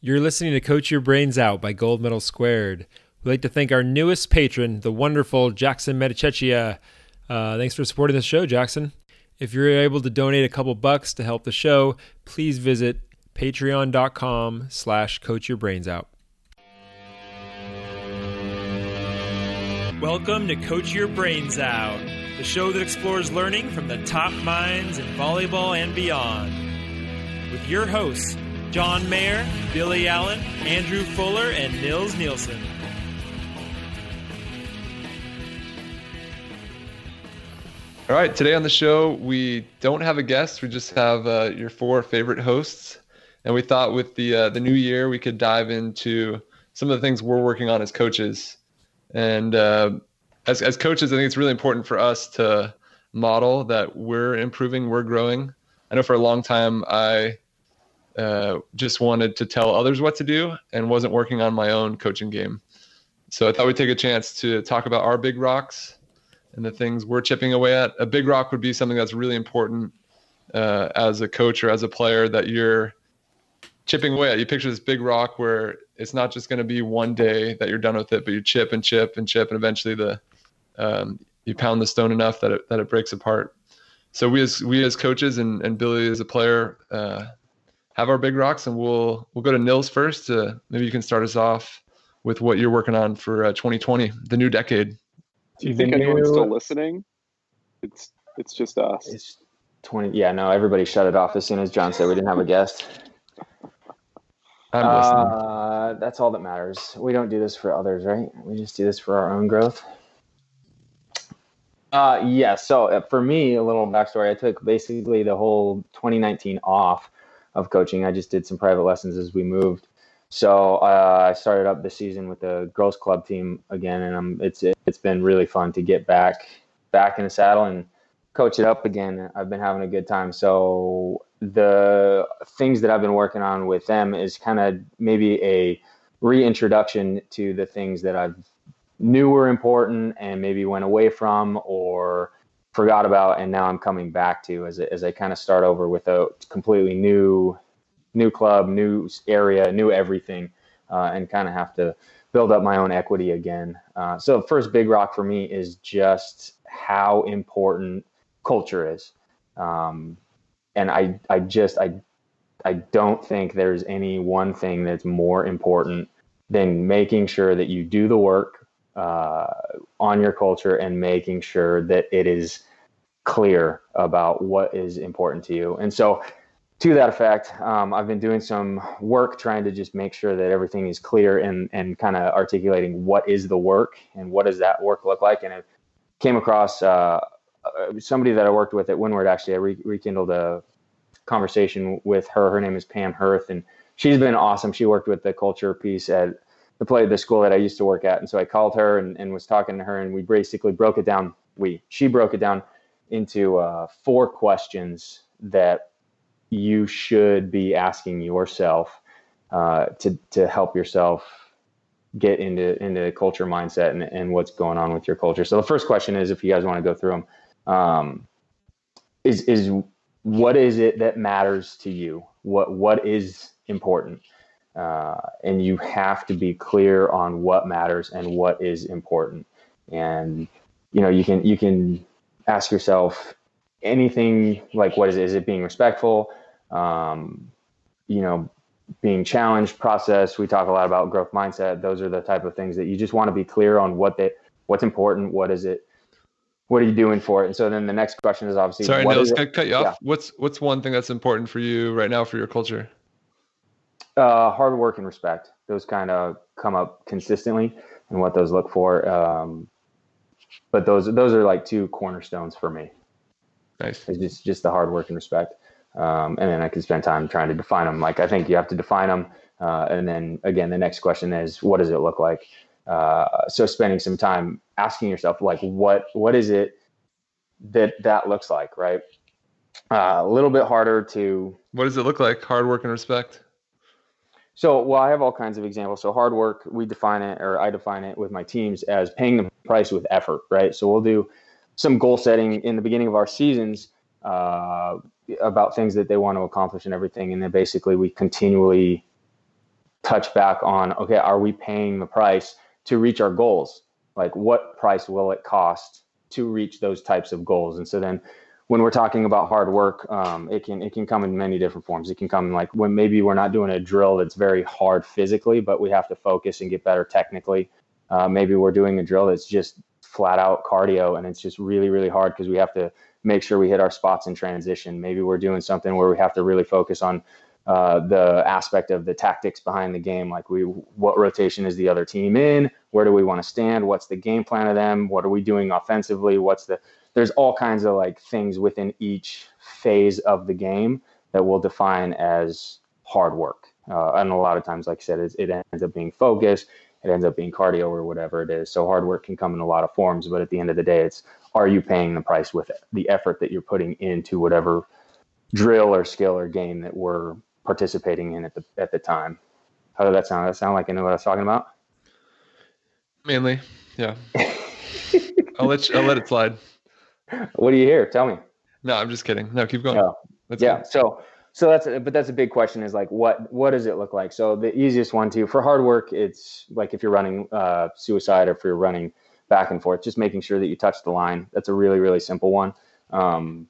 You're listening to Coach Your Brains Out by Gold Medal Squared. We'd like to thank our newest patron, the wonderful Jackson Medichechia. Uh, thanks for supporting the show, Jackson. If you're able to donate a couple bucks to help the show, please visit patreon.com slash coach your brains out. Welcome to Coach Your Brains Out, the show that explores learning from the top minds in volleyball and beyond. With your hosts, John Mayer, Billy Allen, Andrew Fuller, and Nils Nielsen. All right, today on the show, we don't have a guest. We just have uh, your four favorite hosts. And we thought with the uh, the new year, we could dive into some of the things we're working on as coaches. And uh, as, as coaches, I think it's really important for us to model that we're improving, we're growing. I know for a long time, I uh, just wanted to tell others what to do and wasn't working on my own coaching game. So I thought we'd take a chance to talk about our big rocks and the things we're chipping away at. A big rock would be something that's really important uh, as a coach or as a player that you're chipping away at. You picture this big rock where it's not just going to be one day that you're done with it, but you chip and chip and chip, and eventually the um, you pound the stone enough that it, that it breaks apart. So we as we as coaches and, and Billy as a player uh, have our big rocks, and we'll we'll go to Nils first. To, maybe you can start us off with what you're working on for uh, 2020, the new decade. Do you think the anyone's new... still listening? It's it's just us. It's 20. Yeah, no, everybody shut it off as soon as John said we didn't have a guest. I'm listening. Uh, that's all that matters. We don't do this for others, right? We just do this for our own growth. Uh, yeah. So uh, for me, a little backstory. I took basically the whole 2019 off of coaching. I just did some private lessons as we moved. So uh, I started up this season with the girls club team again, and I'm, it's it's been really fun to get back back in the saddle and coach it up again. I've been having a good time. So the things that I've been working on with them is kind of maybe a reintroduction to the things that I've knew were important and maybe went away from or forgot about and now I'm coming back to as, as I kind of start over with a completely new new club, new area, new everything, uh, and kind of have to build up my own equity again. Uh, so first big rock for me is just how important culture is, um, and I I just I I don't think there's any one thing that's more important than making sure that you do the work uh, on your culture and making sure that it is clear about what is important to you. And so, to that effect, um, I've been doing some work trying to just make sure that everything is clear and and kind of articulating what is the work and what does that work look like. And I came across uh, uh somebody that I worked with at Windward. Actually, I re- rekindled a conversation with her. Her name is Pam Hirth, and she's been awesome. She worked with the culture piece at the play the school that I used to work at. And so I called her and, and was talking to her, and we basically broke it down. We she broke it down into uh, four questions that you should be asking yourself uh, to to help yourself get into into culture mindset and, and what's going on with your culture. So the first question is, if you guys want to go through them, um, is is what is it that matters to you? What what is important? Uh, and you have to be clear on what matters and what is important. And you know, you can you can ask yourself anything like, what is it? Is it being respectful? Um, you know, being challenged process. We talk a lot about growth mindset. Those are the type of things that you just want to be clear on what they what's important. What is it? What are you doing for it? And so then the next question is obviously. Sorry, Nils, can I cut you off? Yeah. What's what's one thing that's important for you right now for your culture? Uh, hard work and respect. Those kind of come up consistently, and what those look for. Um, but those those are like two cornerstones for me. Nice. It's just just the hard work and respect, um, and then I can spend time trying to define them. Like I think you have to define them, uh, and then again, the next question is, what does it look like? Uh, so spending some time asking yourself, like, what what is it that that looks like, right? Uh, a little bit harder to. What does it look like? Hard work and respect. So, well, I have all kinds of examples. So, hard work, we define it, or I define it with my teams as paying the price with effort, right? So, we'll do some goal setting in the beginning of our seasons uh, about things that they want to accomplish and everything. And then basically, we continually touch back on okay, are we paying the price to reach our goals? Like, what price will it cost to reach those types of goals? And so then when we're talking about hard work, um, it can it can come in many different forms. It can come like when maybe we're not doing a drill that's very hard physically, but we have to focus and get better technically. Uh, maybe we're doing a drill that's just flat out cardio, and it's just really really hard because we have to make sure we hit our spots in transition. Maybe we're doing something where we have to really focus on uh, the aspect of the tactics behind the game, like we what rotation is the other team in, where do we want to stand, what's the game plan of them, what are we doing offensively, what's the there's all kinds of like things within each phase of the game that we'll define as hard work. Uh, and a lot of times, like I said, it ends up being focus, it ends up being cardio or whatever it is. So hard work can come in a lot of forms, but at the end of the day, it's are you paying the price with it? the effort that you're putting into whatever drill or skill or game that we're participating in at the at the time. How did that sound? Does that sound like I know what I was talking about? Mainly, yeah. I'll let you, I'll let it slide. What do you hear? Tell me. No, I'm just kidding. No, keep going. Oh, yeah. Good. So so that's a, but that's a big question is like what what does it look like? So the easiest one to for hard work, it's like if you're running uh, suicide or if you're running back and forth, just making sure that you touch the line. That's a really really simple one. Um,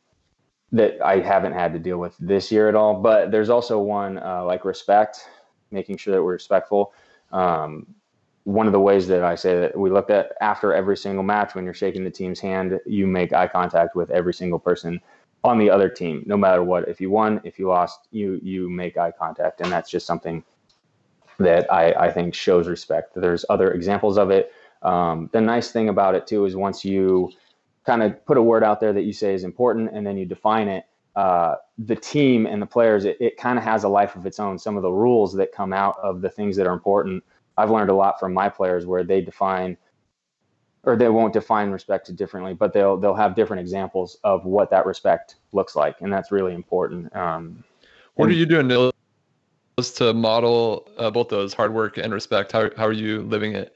that I haven't had to deal with this year at all. But there's also one uh, like respect, making sure that we're respectful. Um, one of the ways that I say that we look at after every single match when you're shaking the team's hand, you make eye contact with every single person on the other team, no matter what. If you won, if you lost, you you make eye contact, and that's just something that I, I think shows respect. There's other examples of it. Um, the nice thing about it too is once you kind of put a word out there that you say is important, and then you define it. Uh, the team and the players, it, it kind of has a life of its own. Some of the rules that come out of the things that are important I've learned a lot from my players where they define or they won't define respect differently, but they'll they'll have different examples of what that respect looks like, and that's really important. Um, what are you doing to, to model uh, both those hard work and respect? How how are you living it?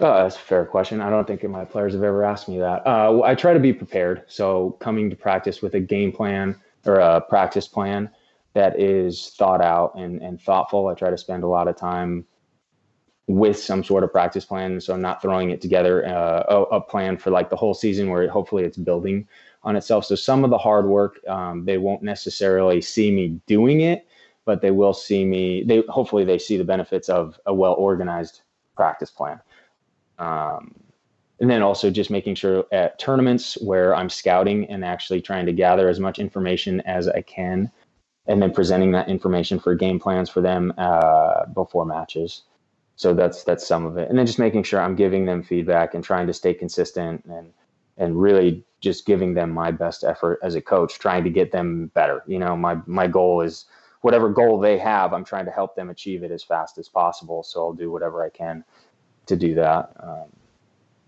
Uh, that's a fair question. I don't think my players have ever asked me that. Uh, I try to be prepared. So coming to practice with a game plan or a practice plan that is thought out and, and thoughtful. I try to spend a lot of time with some sort of practice plan. So I'm not throwing it together uh, a, a, plan for like the whole season where hopefully it's building on itself. So some of the hard work, um, they won't necessarily see me doing it, but they will see me. They hopefully they see the benefits of a well organized practice plan. Um, and then also just making sure at tournaments where I'm scouting and actually trying to gather as much information as I can, and then presenting that information for game plans for them uh, before matches so that's that's some of it. And then just making sure i'm giving them feedback and trying to stay consistent and and really just giving them my best effort as a coach trying to get them better. You know my my goal is whatever goal they have i'm trying to help them achieve it as fast as possible. So i'll do whatever i can to do that. Um,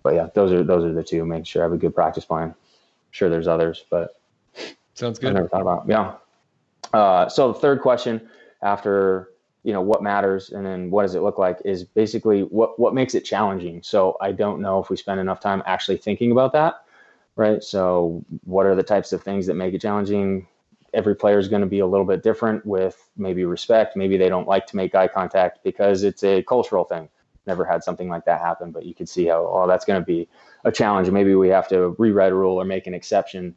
but yeah those are those are the two. Make sure i have a good practice plan. I'm sure there's others but sounds good. i never thought about yeah. Uh, so the third question after you know what matters and then what does it look like is basically what what makes it challenging. So i don't know if we spend enough time actually thinking about that right? So what are the types of things that make it challenging? Every player is going to be a little bit different with maybe respect. Maybe they don't like to make eye contact because it's a cultural thing. Never had something like that happen but you could see how oh that's going to be a challenge. Maybe we have to rewrite a rule or make an exception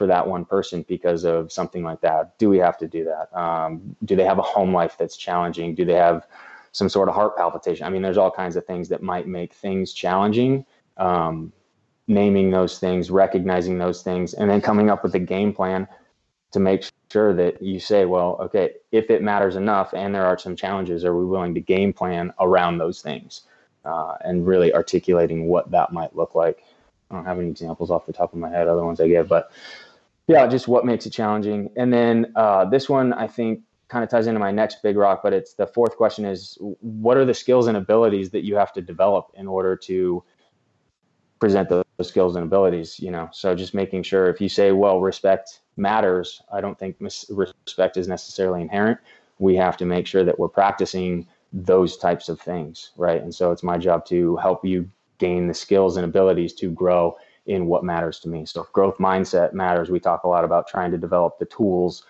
for that one person because of something like that? Do we have to do that? Um, do they have a home life that's challenging? Do they have some sort of heart palpitation? I mean, there's all kinds of things that might make things challenging. Um, naming those things, recognizing those things, and then coming up with a game plan to make sure that you say, well, okay, if it matters enough and there are some challenges, are we willing to game plan around those things? Uh, and really articulating what that might look like. I don't have any examples off the top of my head, other ones I give, but yeah, just what makes it challenging. And then uh, this one, I think, kind of ties into my next big rock. But it's the fourth question: is what are the skills and abilities that you have to develop in order to present those skills and abilities? You know, so just making sure if you say, well, respect matters, I don't think respect is necessarily inherent. We have to make sure that we're practicing those types of things, right? And so it's my job to help you gain the skills and abilities to grow in what matters to me. So if growth mindset matters, we talk a lot about trying to develop the tools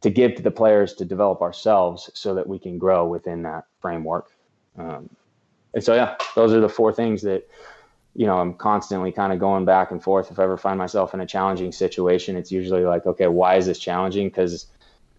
to give to the players to develop ourselves so that we can grow within that framework. Um, and so, yeah, those are the four things that, you know, I'm constantly kind of going back and forth. If I ever find myself in a challenging situation, it's usually like, okay, why is this challenging? Because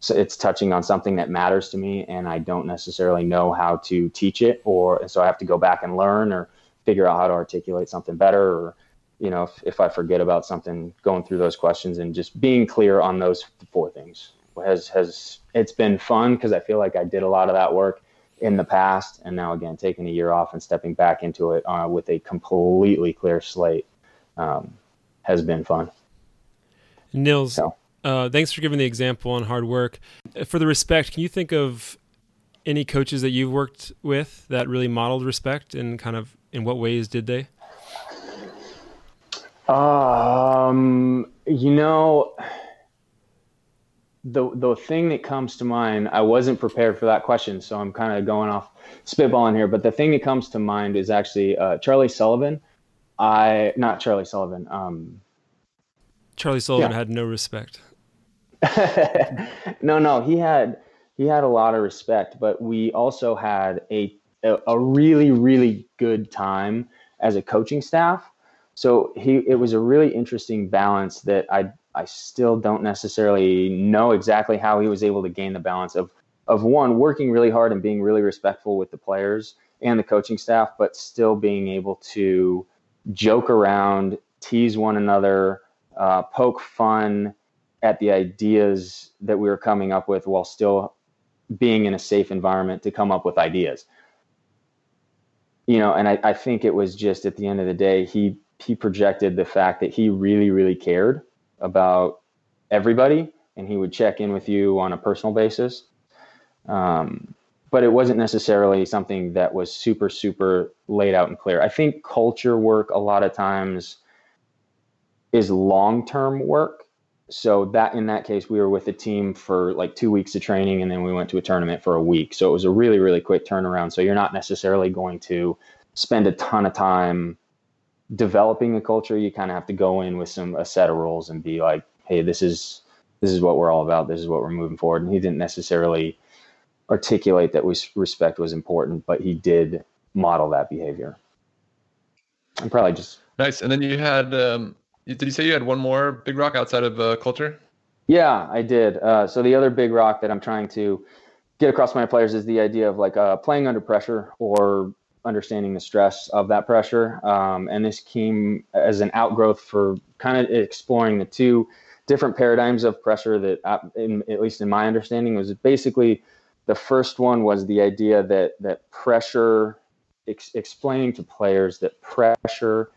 it's touching on something that matters to me and I don't necessarily know how to teach it or so I have to go back and learn or figure out how to articulate something better or you know if, if I forget about something going through those questions and just being clear on those four things has has it's been fun because I feel like I did a lot of that work in the past, and now again taking a year off and stepping back into it uh, with a completely clear slate um, has been fun. Nils, so. uh, thanks for giving the example on hard work. For the respect, can you think of any coaches that you've worked with that really modeled respect, and kind of in what ways did they? Um, you know the the thing that comes to mind, I wasn't prepared for that question, so I'm kind of going off spitballing here. But the thing that comes to mind is actually uh, Charlie Sullivan. I not Charlie Sullivan. Um, Charlie Sullivan yeah. had no respect. no, no, he had he had a lot of respect, but we also had a a, a really really good time as a coaching staff. So he it was a really interesting balance that I I still don't necessarily know exactly how he was able to gain the balance of of one working really hard and being really respectful with the players and the coaching staff, but still being able to joke around, tease one another, uh, poke fun at the ideas that we were coming up with while still being in a safe environment to come up with ideas. You know, and I, I think it was just at the end of the day, he he projected the fact that he really, really cared about everybody and he would check in with you on a personal basis. Um, but it wasn't necessarily something that was super, super laid out and clear. I think culture work a lot of times is long term work. So that in that case, we were with the team for like two weeks of training, and then we went to a tournament for a week. So it was a really, really quick turnaround. So you're not necessarily going to spend a ton of time developing a culture, you kind of have to go in with some a set of rules and be like, hey, this is this is what we're all about. This is what we're moving forward. And he didn't necessarily articulate that respect was important, but he did model that behavior. I'm probably just nice. And then you had, um, did you say you had one more big rock outside of uh, culture? Yeah, I did. Uh, so the other big rock that I'm trying to get across my players is the idea of like uh, playing under pressure or understanding the stress of that pressure. Um, and this came as an outgrowth for kind of exploring the two different paradigms of pressure that, uh, in, at least in my understanding, was basically the first one was the idea that that pressure, ex- explaining to players that pressure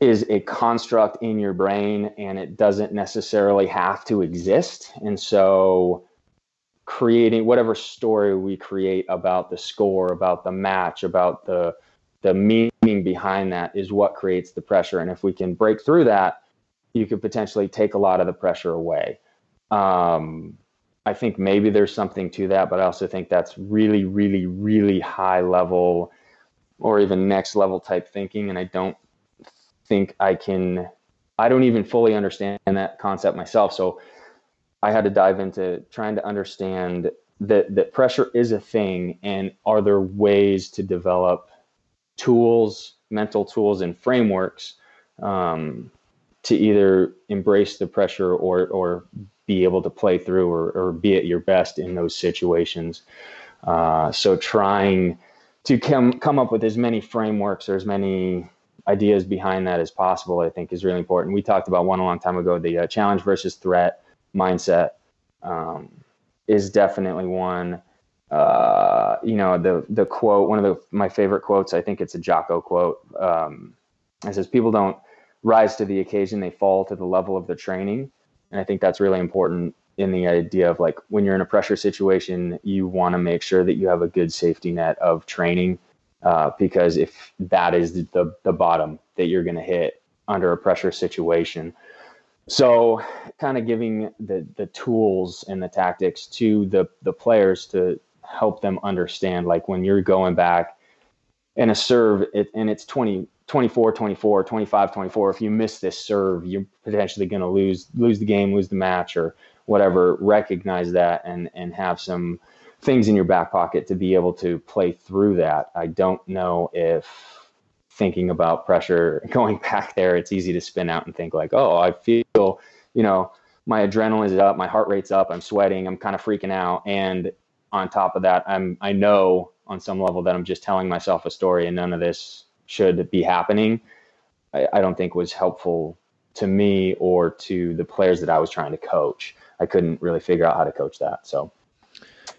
is a construct in your brain and it doesn't necessarily have to exist. And so creating whatever story we create about the score, about the match, about the the meaning behind that is what creates the pressure. And if we can break through that, you could potentially take a lot of the pressure away. Um, I think maybe there's something to that, but I also think that's really, really, really high level or even next level type thinking. And I don't think I can, I don't even fully understand that concept myself. So I had to dive into trying to understand that that pressure is a thing, and are there ways to develop tools, mental tools, and frameworks um, to either embrace the pressure or or be able to play through or, or be at your best in those situations. Uh, so trying to come come up with as many frameworks or as many ideas behind that as possible, I think is really important. We talked about one a long time ago, the uh, challenge versus threat mindset um, is definitely one. Uh, you know, the the quote, one of the my favorite quotes. I think it's a Jocko quote. Um, it says, "People don't rise to the occasion; they fall to the level of their training." And I think that's really important in the idea of like when you're in a pressure situation, you want to make sure that you have a good safety net of training, uh, because if that is the the bottom that you're going to hit under a pressure situation, so, kind of giving the the tools and the tactics to the the players to help them understand, like when you're going back in a serve it, and it's 20, 24, 24, 25, 24. If you miss this serve, you're potentially going to lose lose the game, lose the match, or whatever, recognize that and and have some things in your back pocket to be able to play through that. I don't know if thinking about pressure going back there, it's easy to spin out and think like, oh, I feel, you know, my adrenaline is up, my heart rate's up, I'm sweating, I'm kind of freaking out, and on top of that, I'm I know on some level that I'm just telling myself a story and none of this should be happening. I, I don't think was helpful to me or to the players that I was trying to coach. I couldn't really figure out how to coach that. So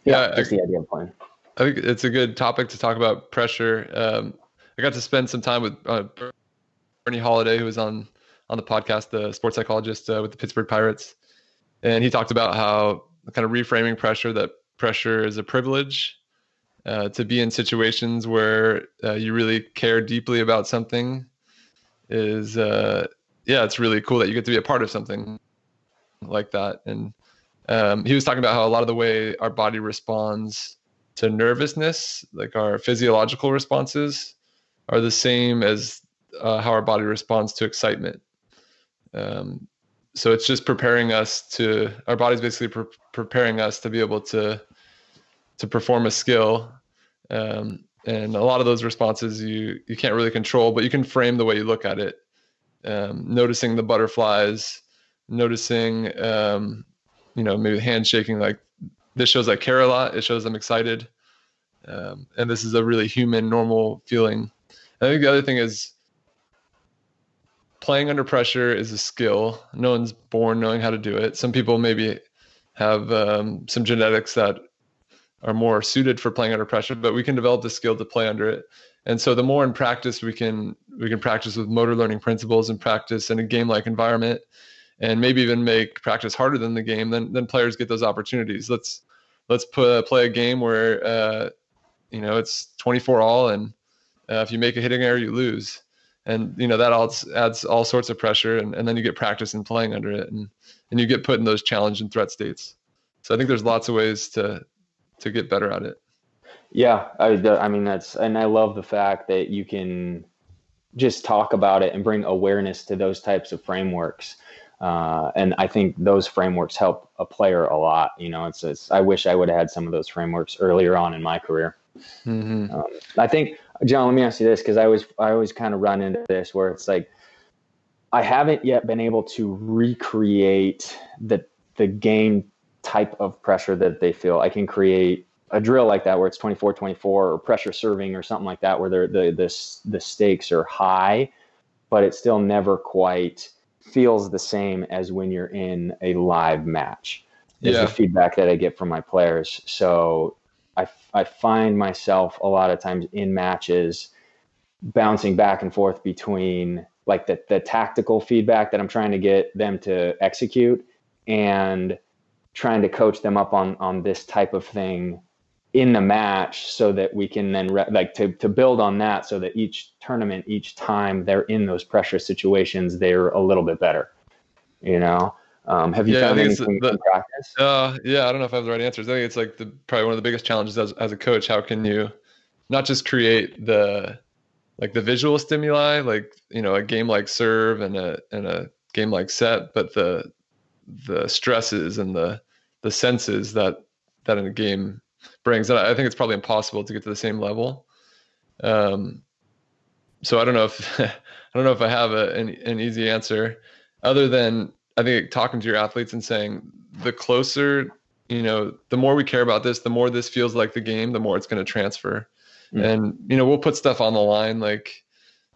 yeah, yeah just I, the idea of playing. I think it's a good topic to talk about pressure. Um, I got to spend some time with uh, Bernie Holliday, who was on on the podcast, the sports psychologist uh, with the Pittsburgh Pirates, and he talked about how kind of reframing pressure that pressure is a privilege uh, to be in situations where uh, you really care deeply about something is uh, yeah it's really cool that you get to be a part of something like that. And um, he was talking about how a lot of the way our body responds to nervousness like our physiological responses are the same as uh, how our body responds to excitement. Um, so it's just preparing us to our body's basically pre- preparing us to be able to to perform a skill. Um, and a lot of those responses you you can't really control but you can frame the way you look at it. Um, noticing the butterflies noticing um, you know maybe handshaking like this shows i care a lot. It shows i'm excited. Um, and this is a really human normal feeling i think the other thing is playing under pressure is a skill no one's born knowing how to do it some people maybe have um, some genetics that are more suited for playing under pressure, but we can develop the skill to play under it. And so the more in practice we can we can practice with motor learning principles and practice in a game like environment and maybe even make practice harder than the game, then then players get those opportunities. Let's let's put, play a game where uh, you know it's 24 all and uh, if you make a hitting error you lose and you know that all adds all sorts of pressure and, and then you get practice in playing under it and and you get put in those challenge and threat states so i think there's lots of ways to to get better at it. Yeah, I, I mean that's, and I love the fact that you can just talk about it and bring awareness to those types of frameworks. Uh, and I think those frameworks help a player a lot. You know, it's, it's I wish I would have had some of those frameworks earlier on in my career. Mm-hmm. Um, I think, John, let me ask you this because I always I always kind of run into this where it's like I haven't yet been able to recreate the the game type of pressure that they feel. I can create a drill like that where it's 24 24 or pressure serving or something like that where the the the stakes are high but it still never quite feels the same as when you're in a live match is yeah. the feedback that i get from my players so I, I find myself a lot of times in matches bouncing back and forth between like the, the tactical feedback that i'm trying to get them to execute and trying to coach them up on on this type of thing in the match so that we can then re- like to, to build on that so that each tournament each time they're in those pressure situations they're a little bit better you know um, have you yeah, found anything the, in practice uh, yeah i don't know if i have the right answers i think it's like the probably one of the biggest challenges as, as a coach how can you not just create the like the visual stimuli like you know a game like serve and a and a game like set but the the stresses and the the senses that that in a game brings. And I think it's probably impossible to get to the same level. Um, so I don't know if I don't know if I have a, an, an easy answer, other than I think talking to your athletes and saying the closer, you know, the more we care about this, the more this feels like the game, the more it's going to transfer. Mm. And you know, we'll put stuff on the line, like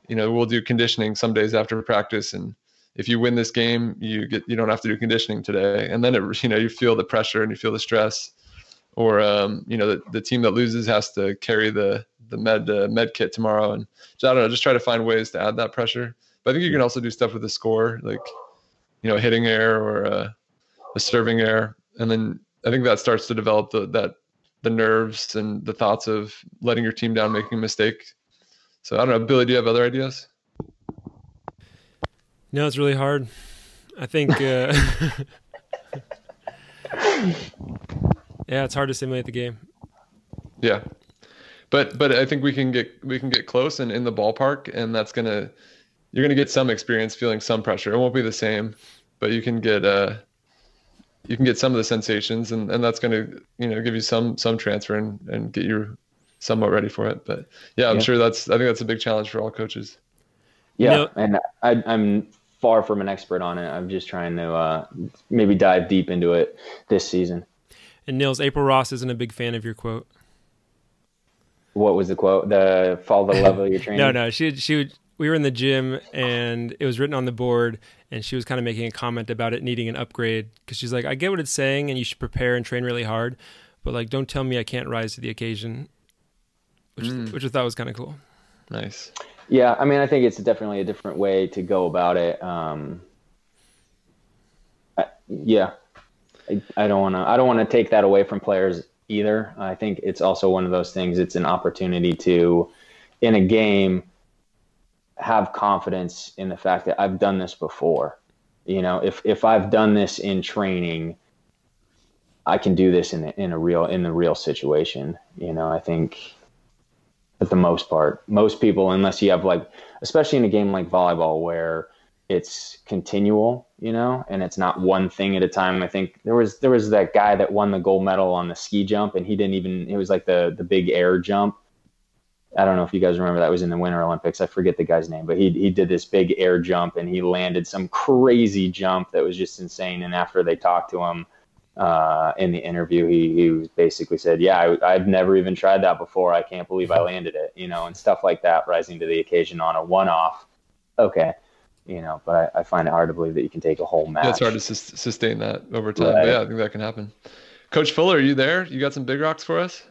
you know, we'll do conditioning some days after practice, and if you win this game, you get you don't have to do conditioning today, and then it you know you feel the pressure and you feel the stress, or um, you know the, the team that loses has to carry the the med uh, med kit tomorrow, and so I don't know, just try to find ways to add that pressure. But I think you can also do stuff with the score, like you know hitting air or uh, a serving air, and then I think that starts to develop the, that the nerves and the thoughts of letting your team down, making a mistake. So I don't know, Billy. Do you have other ideas? No, it's really hard. I think. Uh, yeah, it's hard to simulate the game. Yeah, but but I think we can get we can get close and in the ballpark, and that's gonna you're gonna get some experience feeling some pressure. It won't be the same, but you can get uh you can get some of the sensations, and, and that's going to you know give you some some transfer and, and get you somewhat ready for it. But yeah, I'm yeah. sure that's I think that's a big challenge for all coaches. Yeah, you know, and I, I'm far from an expert on it. I'm just trying to uh, maybe dive deep into it this season. And Nils, April Ross isn't a big fan of your quote. What was the quote? The follow the level of your training. no, no, she she would. We were in the gym and it was written on the board, and she was kind of making a comment about it needing an upgrade because she's like, I get what it's saying, and you should prepare and train really hard, but like, don't tell me I can't rise to the occasion, which mm. which I thought was kind of cool. Nice. Yeah, I mean, I think it's definitely a different way to go about it. Um, I, yeah, I, I don't want to. I don't want to take that away from players either. I think it's also one of those things. It's an opportunity to, in a game, have confidence in the fact that I've done this before. You know, if if I've done this in training, I can do this in in a real in the real situation. You know, I think for the most part. Most people, unless you have like, especially in a game like volleyball where it's continual, you know, and it's not one thing at a time. I think there was there was that guy that won the gold medal on the ski jump, and he didn't even. It was like the the big air jump. I don't know if you guys remember that was in the Winter Olympics. I forget the guy's name, but he he did this big air jump and he landed some crazy jump that was just insane. And after they talked to him, uh, in the interview, he, he basically said, "Yeah, I, have never even tried that before. I can't believe I landed it." You know, and stuff like that, rising to the occasion on a one-off. Okay, you know, but I, I find it hard to believe that you can take a whole match. Yeah, it's hard to sus- sustain that over time. Right. But yeah, I think that can happen. Coach Fuller, are you there? You got some big rocks for us?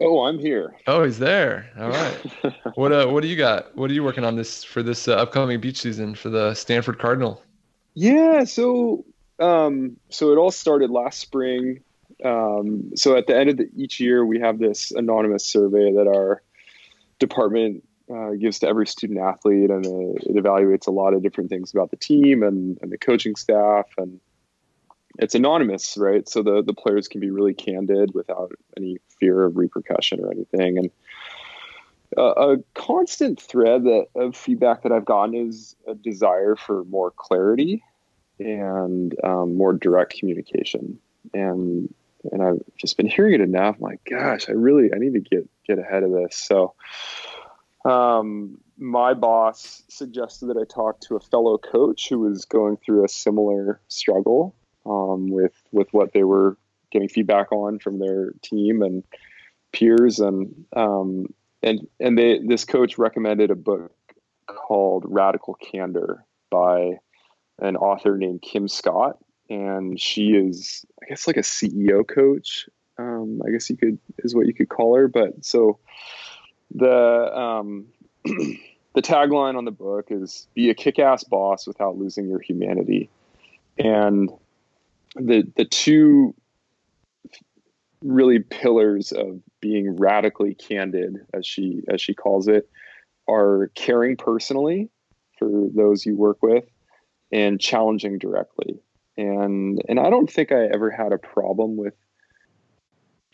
Oh, I'm here. Oh, he's there. All right. what uh, what do you got? What are you working on this for this uh, upcoming beach season for the Stanford Cardinal? Yeah, so um, so it all started last spring. Um, so at the end of the, each year, we have this anonymous survey that our department uh, gives to every student athlete, and it, it, evaluates a lot of different things about the team and, and the coaching staff. And it's anonymous, right? So the the players can be really candid without any fear of repercussion or anything. And a constant thread that, of feedback that I've gotten is a desire for more clarity and um, more direct communication. And and I've just been hearing it enough. I'm like, gosh, I really I need to get get ahead of this. So um, my boss suggested that I talk to a fellow coach who was going through a similar struggle um, with with what they were getting feedback on from their team and peers and um, and and they this coach recommended a book called Radical Candor by an author named Kim Scott, and she is, I guess, like a CEO coach. Um, I guess you could is what you could call her. But so the um, the tagline on the book is "Be a kick-ass boss without losing your humanity," and the the two really pillars of being radically candid, as she as she calls it, are caring personally for those you work with and challenging directly. And and I don't think I ever had a problem with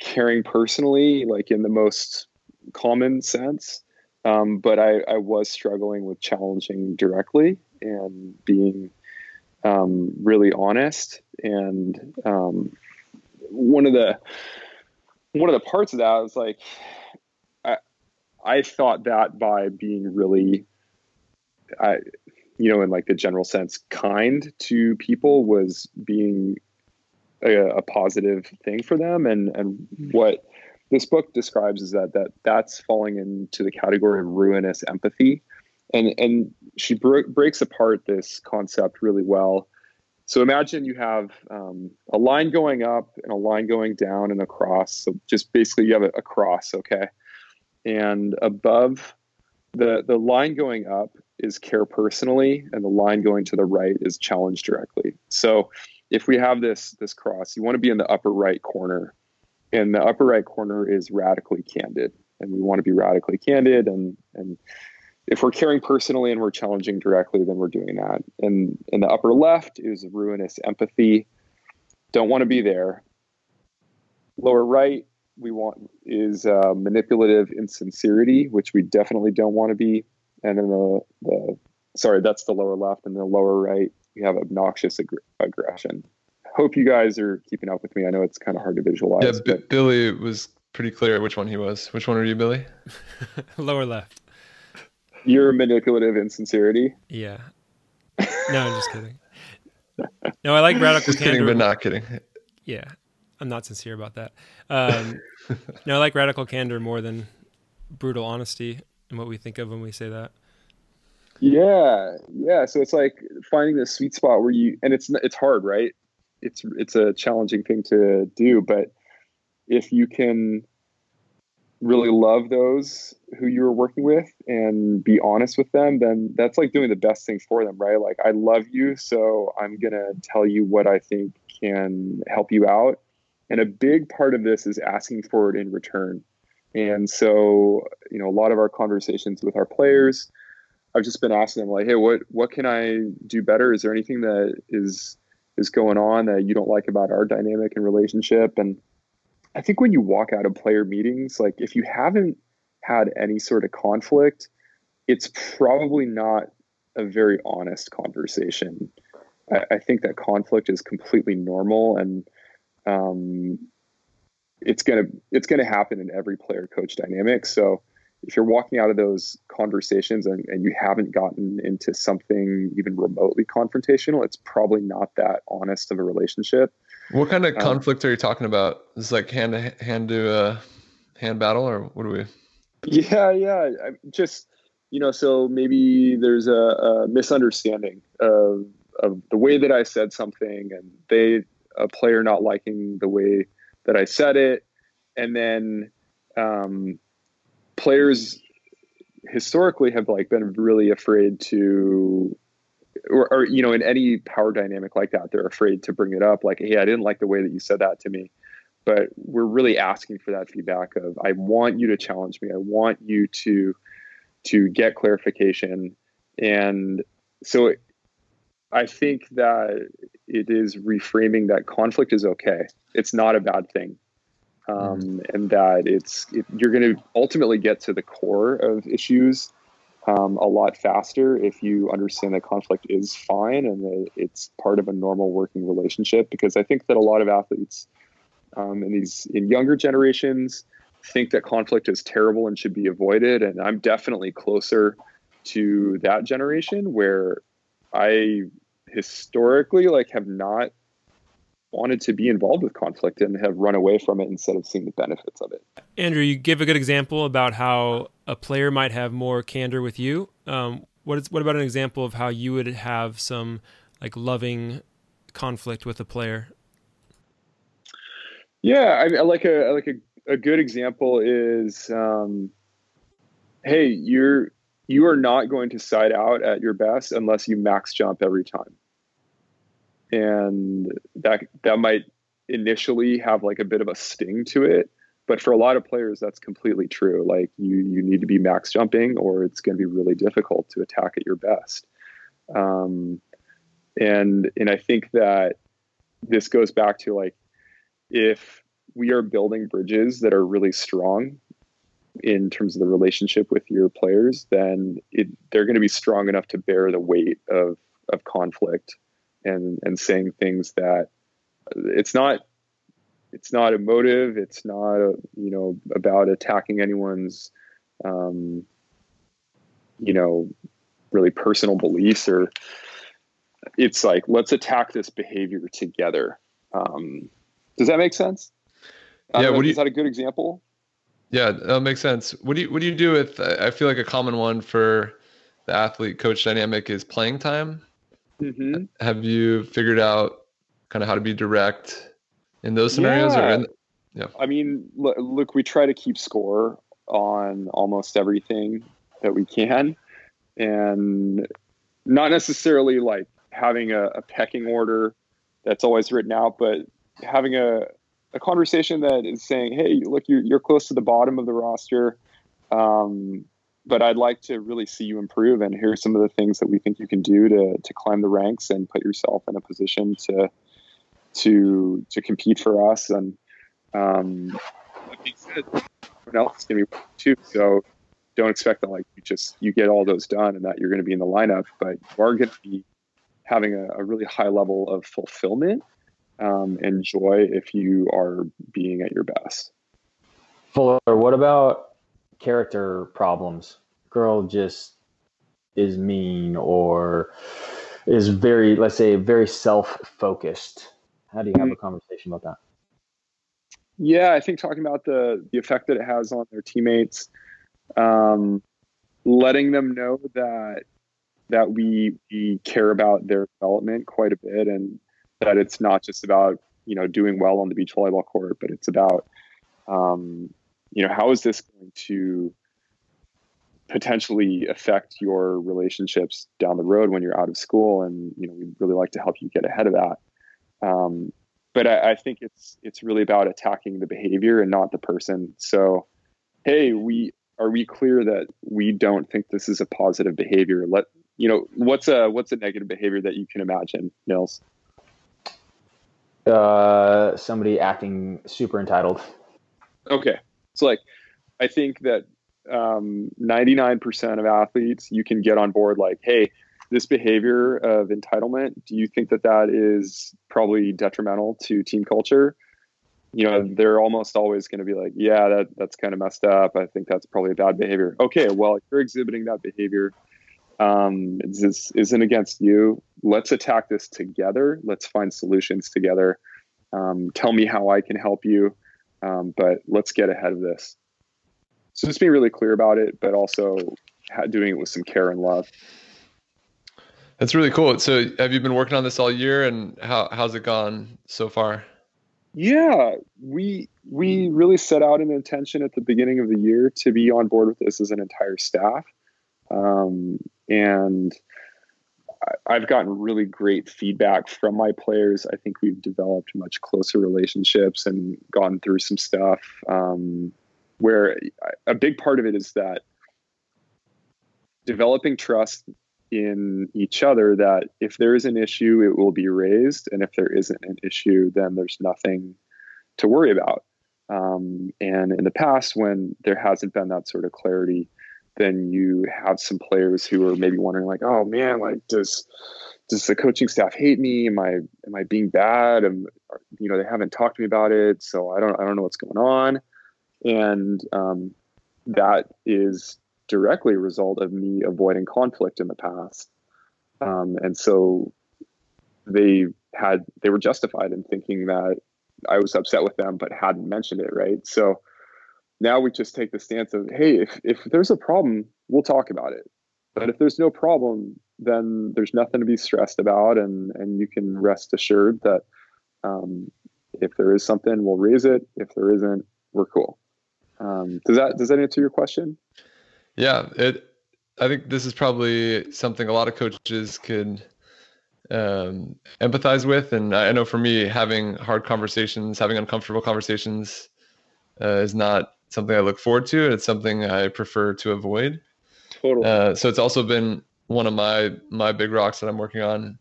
caring personally, like in the most common sense. Um, but I, I was struggling with challenging directly and being um, really honest. And um, one of the one of the parts of that was like I I thought that by being really I you know, in like the general sense, kind to people was being a, a positive thing for them. And and what this book describes is that that that's falling into the category of ruinous empathy, and and she br- breaks apart this concept really well. So imagine you have um, a line going up and a line going down and a cross. So just basically you have a, a cross, okay, and above the the line going up is care personally and the line going to the right is challenge directly. So if we have this this cross you want to be in the upper right corner. And the upper right corner is radically candid. And we want to be radically candid and and if we're caring personally and we're challenging directly then we're doing that and in the upper left is ruinous empathy don't want to be there lower right we want is uh, manipulative insincerity, which we definitely don't want to be. And then the, the sorry, that's the lower left, and the lower right we have obnoxious ag- aggression. Hope you guys are keeping up with me. I know it's kind of hard to visualize. Yeah, B- Billy was pretty clear which one he was. Which one are you, Billy? Lower left. You're manipulative insincerity. Yeah. No, I'm just kidding. No, I like radical Just candor. kidding, but not kidding. Yeah, I'm not sincere about that. Um, no, I like radical candor more than brutal honesty and what we think of when we say that. Yeah, yeah. So it's like finding the sweet spot where you, and it's it's hard, right? It's it's a challenging thing to do, but if you can really love those who you're working with and be honest with them, then that's like doing the best thing for them, right? Like I love you, so I'm gonna tell you what I think can help you out. And a big part of this is asking for it in return. And so, you know, a lot of our conversations with our players, I've just been asking them like, hey, what what can I do better? Is there anything that is is going on that you don't like about our dynamic and relationship? And I think when you walk out of player meetings, like if you haven't had any sort of conflict, it's probably not a very honest conversation. I, I think that conflict is completely normal and um, it's gonna it's gonna happen in every player coach dynamic. So if you're walking out of those conversations and, and you haven't gotten into something even remotely confrontational, it's probably not that honest of a relationship. What kind of Um, conflict are you talking about? Is like hand to hand to uh, hand battle, or what do we? Yeah, yeah. I- Just you know, so maybe there's a, a misunderstanding of of the way that I said something, and they a player not liking the way that I said it, and then um, players historically have like been really afraid to. Or, or you know, in any power dynamic like that, they're afraid to bring it up. Like, hey, I didn't like the way that you said that to me. But we're really asking for that feedback of i want you to challenge me. I want you to to get clarification. And so i think that it is reframing that conflict is okay. It's not a bad thing. Um, and that it's it, you're going to ultimately get to the core of issues um, a lot faster if you understand that conflict is fine and that it's part of a normal working relationship. Because i think that a lot of athletes um, in these in younger generations think that conflict is terrible and should be avoided. And i'm definitely closer to that generation where i historically like have not wanted to be involved with conflict and have run away from it instead of seeing the benefits of it Andrew, you give a good example about how a player might have more candor with you. Um, what is what about an example of how you would have some like loving conflict with a player? Yeah, I, I like a I like a, a good example is, um, hey, you're you are not going to side out at your best unless you max jump every time, and that that might initially have like a bit of a sting to it, but for a lot of players that's completely true. Like you you need to be max jumping, or it's going to be really difficult to attack at your best. Um, and and I think that this goes back to like if we are building bridges that are really strong in terms of the relationship with your players, then it, they're going to be strong enough to bear the weight of of conflict and and saying things that it's not it's not emotive. It's not a, you know about attacking anyone's um, you know really personal beliefs or it's like let's attack this behavior together. Um, does that make sense? Yeah, know, what you- is that a good example? Yeah, that makes sense. What do you what do you do with? I feel like a common one for the athlete coach dynamic is playing time. Mm-hmm. Have you figured out kind of how to be direct in those scenarios? Or in, I mean, look, look, we try to keep score on almost everything that we can, and not necessarily like having a, a pecking order that's always written out, but having a a conversation that is saying, "Hey, look, you're you're close to the bottom of the roster." Um, but I'd like to really see you improve, and here's some of the things that we think you can do to to climb the ranks and put yourself in a position to to to compete for us. And um, that being said, everyone else is going to be too. So don't expect that like you just you get all those done and that you're going to be in the lineup, but you are going to be having a, a really high level of fulfillment um, and joy if you are being at your best. Fuller, what about character problems? Girl just is mean or is very, let's say, very self focused. How do you have a conversation about that? Yeah, I think talking about the the effect that it has on their teammates, um, letting them know that that we we care about their development quite a bit, and that it's not just about you know doing well on the beach volleyball court, but it's about um, you know how is this going to potentially affect your relationships down the road when you're out of school, and you know we'd really like to help you get ahead of that. Um, but I, I think it's it's really about attacking the behavior and not the person. So, hey, we are we clear that we don't think this is a positive behavior? Let you know what's a what's a negative behavior that you can imagine, Nils. Uh, somebody acting super entitled. Okay, so like, I think that um, 99% of athletes you can get on board. Like, hey, this behavior of entitlement, do you think that that is probably detrimental to team culture? You know, they're almost always going to be like, yeah, that that's kind of messed up. I think that's probably a bad behavior. Okay, well, if you're exhibiting that behavior, um, this isn't against you. Let's attack this together. Let's find solutions together. Um, tell me how I can help you, um, but let's get ahead of this. So just being really clear about it, but also doing it with some care and love. That's really cool. So have you been working on this all year and how how's it gone so far? Yeah, we we really set out an intention at the beginning of the year to be on board with this as an entire staff. Um, and I've gotten really great feedback from my players. I think we've developed much closer relationships and gone through some stuff um, where a big part of it is that developing trust in each other that if there is an issue, it will be raised. And if there isn't an issue, then there's nothing to worry about. Um, and in the past, when there hasn't been that sort of clarity, then you have some players who are maybe wondering, like, "Oh man, like does does the coaching staff hate me? Am I am I being bad? And you know, they haven't talked to me about it, so I don't I don't know what's going on." And um, that is directly a result of me avoiding conflict in the past. Um, and so they had they were justified in thinking that I was upset with them but hadn't mentioned it, right? So now we just take the stance of, hey, if, if there's a problem, we'll talk about it. But if there's no problem, then there's nothing to be stressed about, and and you can rest assured that um, if there is something, we'll raise it. If there isn't, we're cool. Um, does that does that answer your question? Yeah, it. I think this is probably something a lot of coaches could um, empathize with, and I know for me, having hard conversations, having uncomfortable conversations, uh, is not something I look forward to. It's something I prefer to avoid. Totally. Uh, so it's also been one of my my big rocks that I'm working on.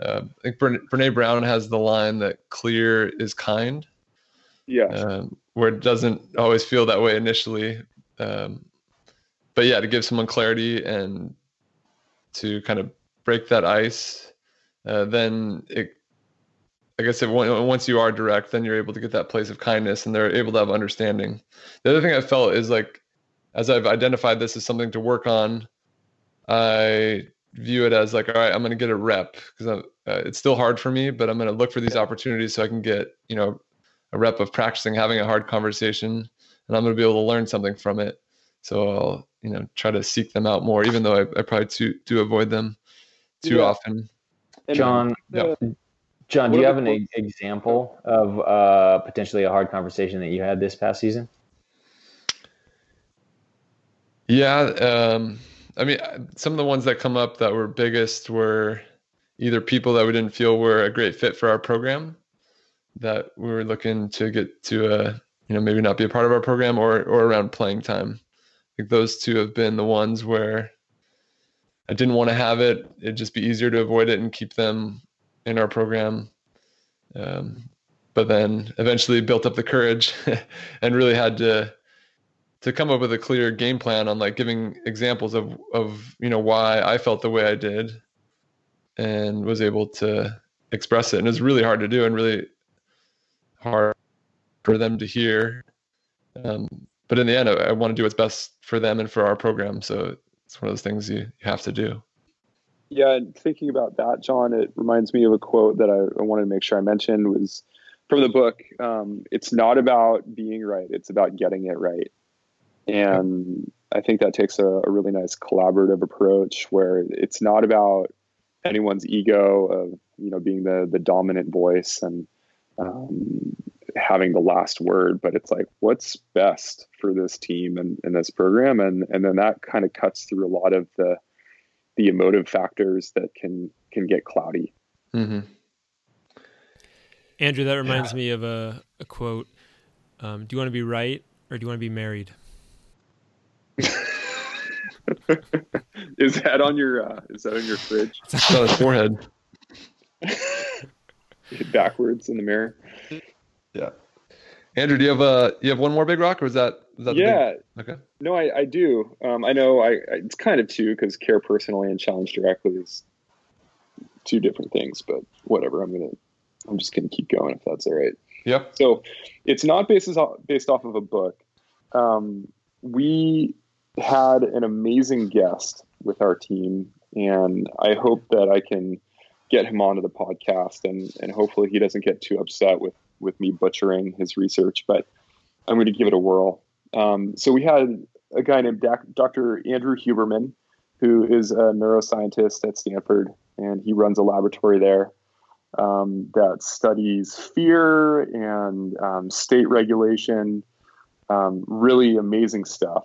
Uh, I think Brene, Brene Brown has the line that "clear is kind." Yeah. Um, where it doesn't always feel that way initially, um, but yeah, to give someone clarity and to kind of break that ice, uh, then it, I guess if once you are direct, then you're able to get that place of kindness and they're able to have understanding. The other thing I felt is like, as I've identified this as something to work on, I view it as like, all right, I'm going to get a rep because uh, it's still hard for me, but I'm going to look for these opportunities so I can get, you know, a rep of practicing having a hard conversation and I'm going to be able to learn something from it. So I'll, you know, try to seek them out more, even though I, I probably too, do avoid them too yeah. often. John, yeah. John, do you have an e- example of uh, potentially a hard conversation that you had this past season? Yeah, um, I mean, some of the ones that come up that were biggest were either people that we didn't feel were a great fit for our program, that we were looking to get to a, you know, maybe not be a part of our program, or or around playing time. I think those two have been the ones where I didn't want to have it. It'd just be easier to avoid it and keep them in our program. Um, but then eventually built up the courage and really had to to come up with a clear game plan on like giving examples of of you know why I felt the way I did and was able to express it. And it's really hard to do and really hard for them to hear. Um, but in the end, I, I want to do what's best for them and for our program. So it's one of those things you, you have to do. Yeah, and thinking about that, John, it reminds me of a quote that I, I wanted to make sure I mentioned was from the book. Um, it's not about being right; it's about getting it right. And I think that takes a, a really nice collaborative approach where it's not about anyone's ego of you know being the the dominant voice and um, having the last word, but it's like what's best for this team and, and this program, and and then that kind of cuts through a lot of the the emotive factors that can can get cloudy. Mm-hmm. Andrew, that reminds yeah. me of a, a quote. Um, do you want to be right or do you want to be married? is that on your uh, is that on your fridge? It's on his forehead. Backwards in the mirror. Yeah. Andrew, do you have a you have one more big rock, or is that is that yeah? Big... Okay. No, I, I do. Um, I know. I, I it's kind of two because care personally and challenge directly is two different things, but whatever. I'm gonna I'm just gonna keep going if that's all right. Yep. So it's not based off, based off of a book. Um, we had an amazing guest with our team, and I hope that I can get him onto the podcast, and and hopefully he doesn't get too upset with with me butchering his research, but I'm going to give it a whirl. Um, so we had a guy named Dr. Andrew Huberman, who is a neuroscientist at Stanford, and he runs a laboratory there um, that studies fear and um, state regulation. Um, really amazing stuff.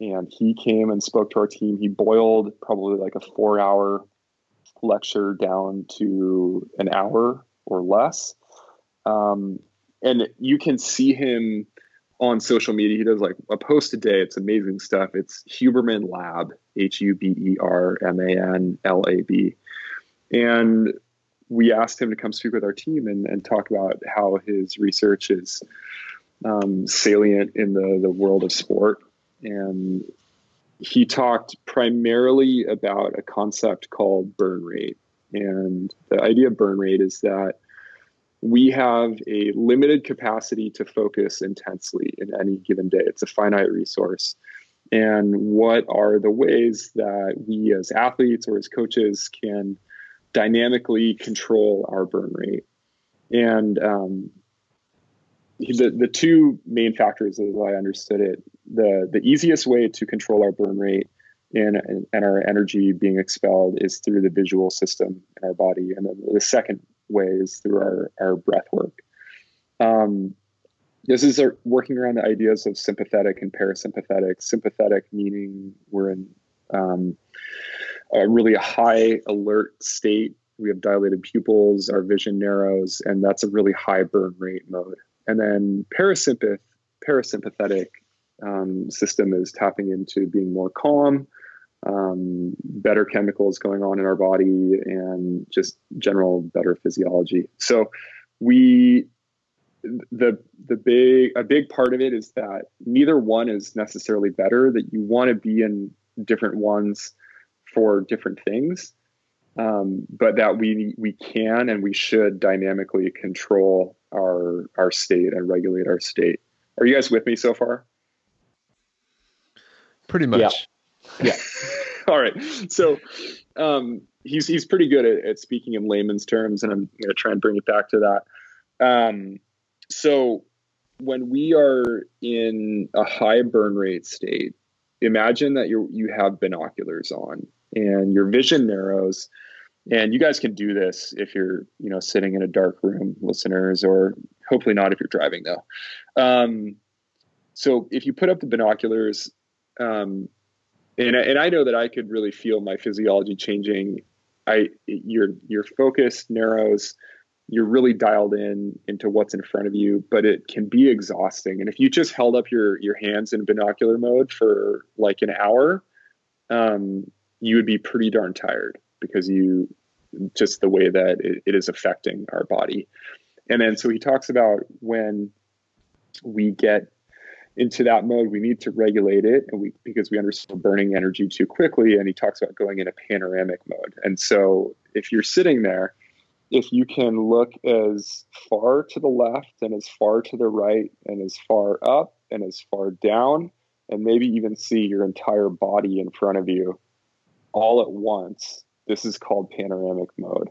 And he came and spoke to our team. He boiled probably like a four hour lecture down to an hour or less. Um, and you can see him on social media. He does like a post a day. It's amazing stuff. It's Huberman Lab, H U B E R M A N L A B. And we asked him to come speak with our team and, and talk about how his research is um, salient in the, the world of sport. And he talked primarily about a concept called burn rate. And the idea of burn rate is that we have a limited capacity to focus intensely in any given day. It's a finite resource. And what are the ways that we as athletes or as coaches can dynamically control our burn rate? And um, the, the two main factors, as I understood it, the, the easiest way to control our burn rate and, and, our energy being expelled is through the visual system in our body. And then the second way is through our, our breath work. Um, this is our, working around the ideas of sympathetic and parasympathetic. Sympathetic meaning we're in um, a really high alert state. We have dilated pupils, our vision narrows, and that's a really high burn rate mode. And then parasympath, parasympathetic um, system is tapping into being more calm, um, better chemicals going on in our body and just general better physiology. So we the the big a big part of it is that neither one is necessarily better that you want to be in different ones for different things um, but that we we can and we should dynamically control our our state and regulate our state. Are you guys with me so far? Pretty much yeah. All right. So um, he's he's pretty good at, at, speaking in layman's terms, and I'm going to try and bring it back to that. Um, so when we are in a high burn rate state, imagine that you you have binoculars on and your vision narrows. And you guys can do this if you're, you know, sitting in a dark room, listeners, or hopefully not if you're driving though. Um, so if you put up the binoculars, um, and and I know that I could really feel my physiology changing. I your your focus narrows. You're really dialed in into what's in front of you, but it can be exhausting. And if you just held up your your hands in binocular mode for like an hour, um, you would be pretty darn tired because you just the way that it, it is affecting our body. And then so he talks about when we get into that mode, we need to regulate it, and we because we understand burning energy too quickly. And he talks about going in a panoramic mode. And so, if you're sitting there, if you can look as far to the left and as far to the right and as far up and as far down, and maybe even see your entire body in front of you all at once, this is called panoramic mode.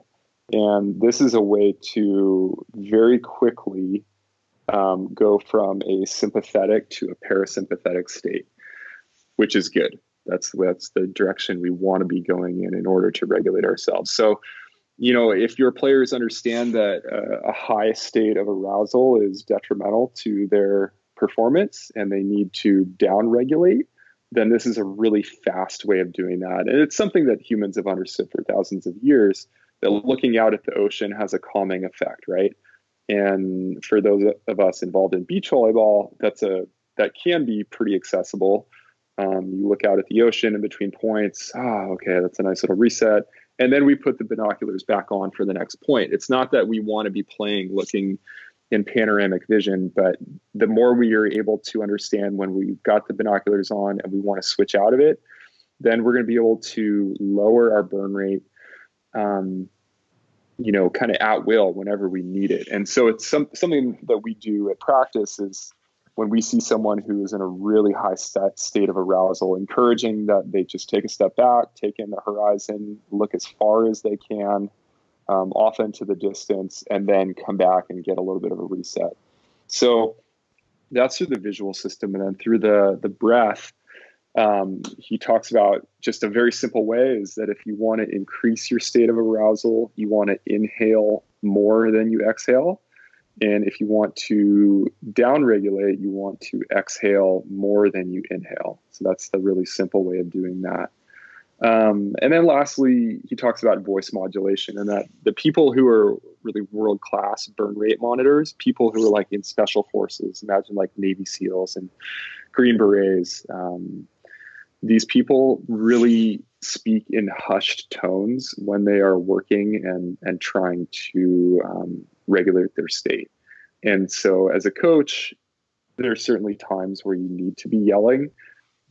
And this is a way to very quickly um, go from a sympathetic to a parasympathetic state, which is good. That's that's the direction we want to be going in in order to regulate ourselves. So, you know, if your players understand that uh, a high state of arousal is detrimental to their performance and they need to downregulate, then this is a really fast way of doing that. And it's something that humans have understood for thousands of years that looking out at the ocean has a calming effect, right? And for those of us involved in beach volleyball, that's a that can be pretty accessible. Um, you look out at the ocean in between points. Ah, okay, that's a nice little reset. And then we put the binoculars back on for the next point. It's not that we want to be playing looking in panoramic vision, but the more we are able to understand when we've got the binoculars on and we want to switch out of it, then we're going to be able to lower our burn rate um, you know, kind of at will whenever we need it. And so it's some, something that we do at practice is when we see someone who is in a really high set state of arousal, encouraging that they just take a step back, take in the horizon, look as far as they can, um, off into the distance, and then come back and get a little bit of a reset. So that's through the visual system, and then through the the breath um, he talks about just a very simple way is that if you want to increase your state of arousal, you want to inhale more than you exhale. And if you want to downregulate, you want to exhale more than you inhale. So that's the really simple way of doing that. Um, and then lastly, he talks about voice modulation and that the people who are really world class burn rate monitors, people who are like in special forces, imagine like Navy SEALs and Green Berets, um, these people really speak in hushed tones when they are working and and trying to um, regulate their state. And so, as a coach, there are certainly times where you need to be yelling,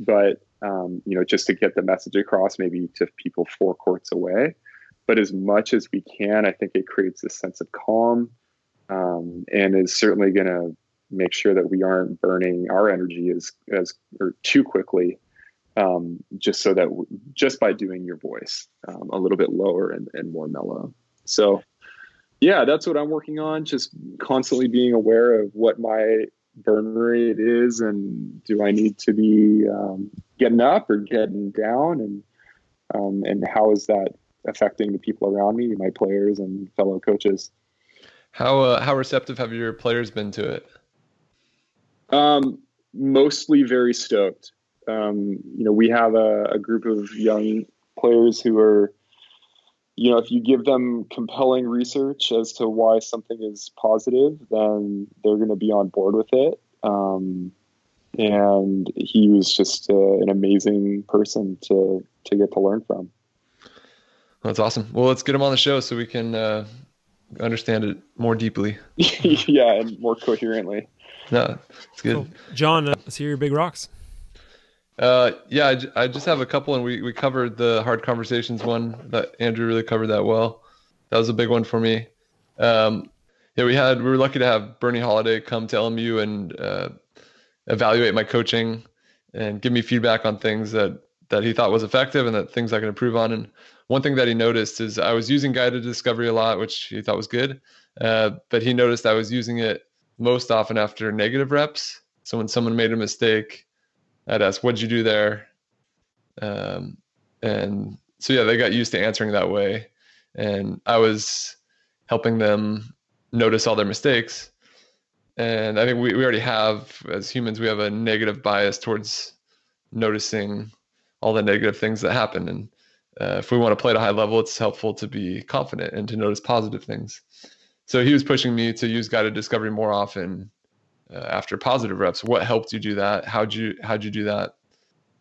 but um, you know, just to get the message across, maybe to people four courts away. But as much as we can, I think it creates a sense of calm, um, and is certainly going to make sure that we aren't burning our energy as as or too quickly um, just so that w- just by doing your voice um, a little bit lower and, and more mellow. So, yeah, that's what I'm working on. Just constantly being aware of what my burn rate is, and do I need to be um, getting up or getting down, and um, and how is that affecting the people around me, my players and fellow coaches. How uh, how receptive have your players been to it? Um, mostly very stoked um, you know, we have a, a group of young players who are, you know, if you give them compelling research as to why something is positive, then they're going to be on board with it. Um, and he was just uh, an amazing person to to get to learn from. That's awesome. Well, let's get him on the show so we can uh, understand it more deeply. yeah, and more coherently. No, it's good. Cool. John, uh, see your big rocks. Uh, yeah, I, I, just have a couple, and we, we covered the hard conversations one that Andrew really covered that well. That was a big one for me. Um, yeah, we had we were lucky to have Bernie Holliday come to LMU and uh, evaluate my coaching and give me feedback on things that that he thought was effective and that things I can improve on. And one thing that he noticed is I was using guided discovery a lot, which he thought was good, uh, but he noticed I was using it most often after negative reps. So when someone made a mistake I'd ask, "What'd you do there?" Um, and so yeah, they got used to answering that way, and I was helping them notice all their mistakes. And I think we, we already have, as humans, we have a negative bias towards noticing all the negative things that happen. And uh, if we want to play at a high level, it's helpful to be confident and to notice positive things. So he was pushing me to use guided discovery more often uh, after positive reps what helped you do that? How'd you how'd you do that?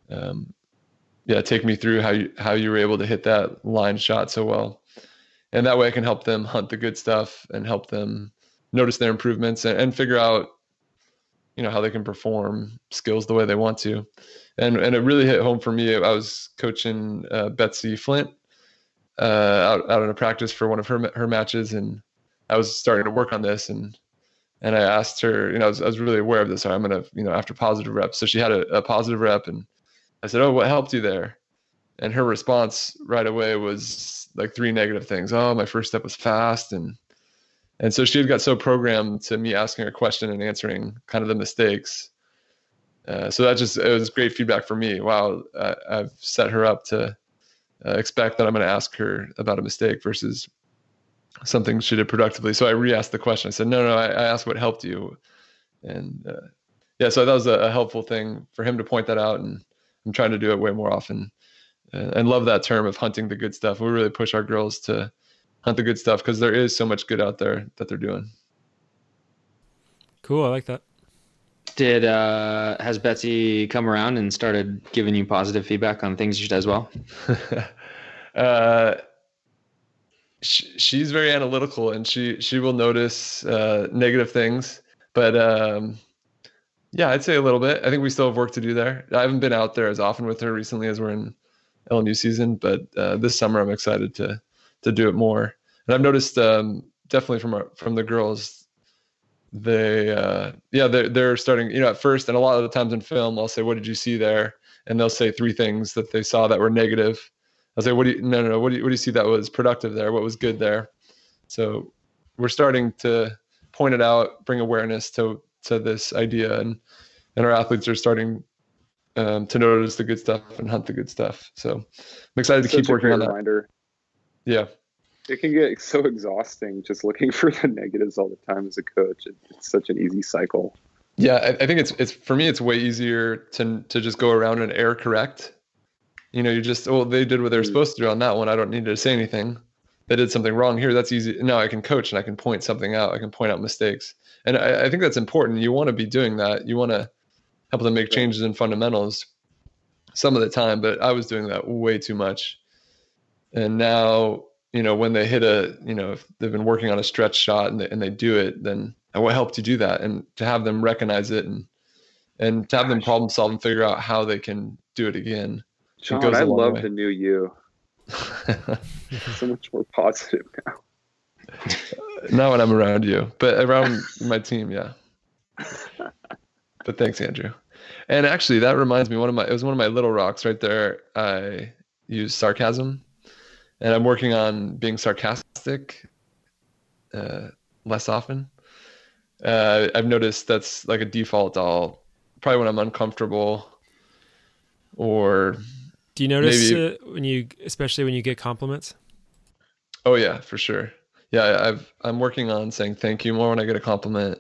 Um, yeah take me through how you how you were able to hit that line shot so well. And that way i can help them hunt the good stuff and help them notice their improvements and, and figure out you know how they can perform skills the way they want to. And and it really hit home for me. I was coaching uh, betsy flint uh, out, out in a practice for one of her her matches and i was starting to work on this and and i asked her you know i was, I was really aware of this. I'm gonna you know after positive reps. So she had a, a positive rep and i said oh what helped you there? And her response right away was like three negative things. Oh my first step was fast. And and so she had got so programmed to me asking her question and answering kind of the mistakes. Uh, so that just it was great feedback for me. Wow, I, have set her up to uh, expect that I'm going to ask her about a mistake versus something she did productively. So I re-asked the question. I said, "No, no, I, I asked what helped you," and uh, yeah, so that was a, a, helpful thing for him to point that out, and I'm trying to do it way more often. and love that term of hunting the good stuff. We really push our girls to hunt the good stuff because there is so much good out there that they're doing. Cool, I like that. Did uh, has Betsy come around and started giving you positive feedback on things she as well? uh, she, she's very analytical, and she she will notice uh, negative things, but um, yeah, I'd say a little bit. I think we still have work to do there. I haven't been out there as often with her recently as we're in LMU season, but uh, this summer I'm excited to to do it more. And I've noticed um, definitely from our, from the girls, they uh, yeah they're they're starting you know at first and a lot of the times in film I'll say what did you see there and they'll say three things that they saw that were negative. I'll say what do you no no no what do you what do you see that was productive there? What was good there? So we're starting to point it out, bring awareness to to this idea, and and our athletes are starting um, to notice the good stuff and hunt the good stuff. So I'm excited to keep working on that. Reminder. Yeah. It can get so exhausting just looking for the negatives all the time as a coach. It's such an easy cycle. Yeah, I, I think it's it's for me it's way easier to to just go around and error correct. You know, you just well, they did what they were mm. supposed to do on that one. I don't need to say anything. They did something wrong here. That's easy. Now I can coach and I can point something out. I can point out mistakes, and I, I think that's important. You want to be doing that. You want to help them make changes in fundamentals some of the time, but I was doing that way too much and now you know when they hit a you know if they've been working on a stretch shot and they, and they do it then what help to do that and to have them recognize it and and to have them problem solve and figure out how they can do it again John, i love the new you so much more positive now not when i'm around you but around my team yeah but thanks andrew and actually that reminds me one of my it was one of my little rocks right there i use sarcasm and I'm working on being sarcastic uh, less often. Uh, I've noticed that's like a default. I'll probably when I'm uncomfortable or. Do you notice maybe, when you, especially when you get compliments? Oh yeah, for sure. Yeah, I've I'm working on saying thank you more when I get a compliment.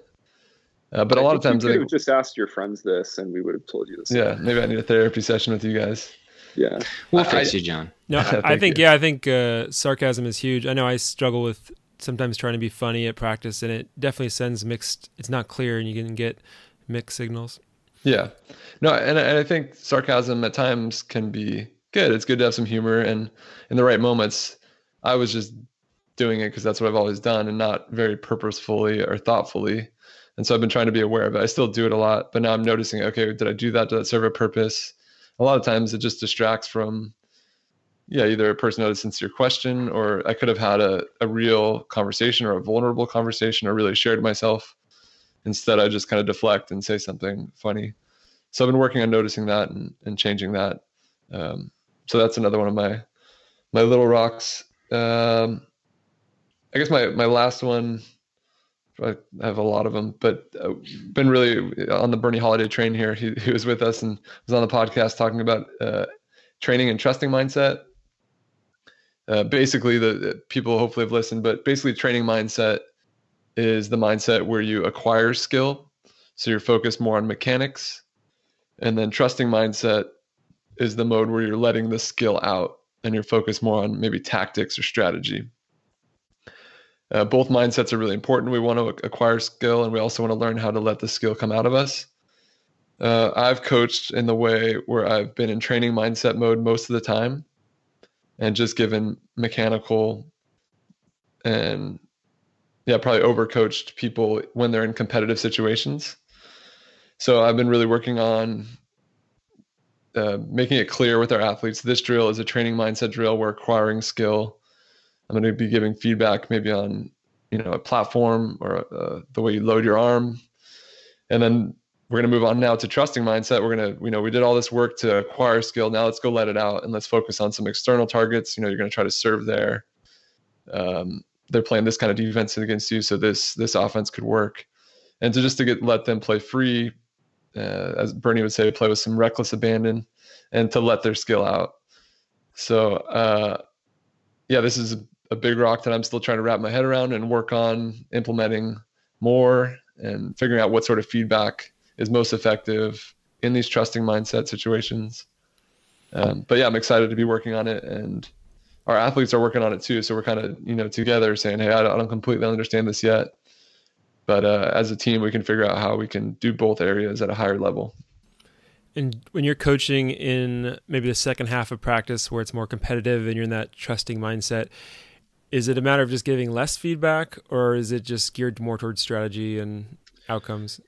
Uh, but I a lot of times, you could have just asked your friends this, and we would have told you this. Yeah, maybe I need a therapy session with you guys. Yeah, we'll fix you, John. No, I think you. yeah, I think uh, sarcasm is huge. I know I struggle with sometimes trying to be funny at practice, and it definitely sends mixed. It's not clear, and you can get mixed signals. Yeah, no, and, and I think sarcasm at times can be good. It's good to have some humor, and in the right moments. I was just doing it because that's what I've always done, and not very purposefully or thoughtfully. And so I've been trying to be aware of it. I still do it a lot, but now I'm noticing. Okay, did I do that? Did that serve a purpose? A lot of times it just distracts from yeah, either a person had a sincere question or I could have had a, a real conversation or a vulnerable conversation or really shared myself. Instead, I just kind of deflect and say something funny. So I've been working on noticing that and, and changing that. Um, so that's another one of my my little rocks. Um, I guess my my last one. I have a lot of them, but uh, been really on the Bernie Holliday train here. He, he was with us and was on the podcast talking about uh, training and trusting mindset uh, basically the, the, people hopefully have listened but basically training mindset is the mindset where you acquire skill so you're focused more on mechanics and then trusting mindset is the mode where you're letting the skill out and you're focused more on maybe tactics or strategy. Uh, both mindsets are really important. We want to acquire skill and we also want to learn how to let the skill come out of us. Uh, i've coached in the way where i've been in training mindset mode most of the time and just given mechanical and yeah, probably overcoached people when they're in competitive situations. so I've been really working on uh, making it clear with our athletes this drill is a training mindset drill. We're acquiring skill. I'm going to be giving feedback maybe on you know a platform or uh, the way you load your arm, and then we're going to move on now to trusting mindset. We're going to you know we did all this work to acquire skill. Now let's go let it out and let's focus on some external targets. You know you're going to try to serve there. Um, they're playing this kind of defense against you, so this this offense could work, and to just to get let them play free, uh, as Bernie would say, play with some reckless abandon and to let their skill out. So, uh, yeah, this is a big rock that I'm still trying to wrap my head around and work on implementing more and figuring out what sort of feedback is most effective in these trusting mindset situations. Um, but yeah, I'm excited to be working on it, and our athletes are working on it too. So we're kind of you know together saying, "Hey, I don't, I don't completely understand this yet, but uh, as a team, we can figure out how we can do both areas at a higher level. And when you're coaching in maybe the second half of practice where it's more competitive and you're in that trusting mindset, is it a matter of just giving less feedback or is it just geared more towards strategy and outcomes?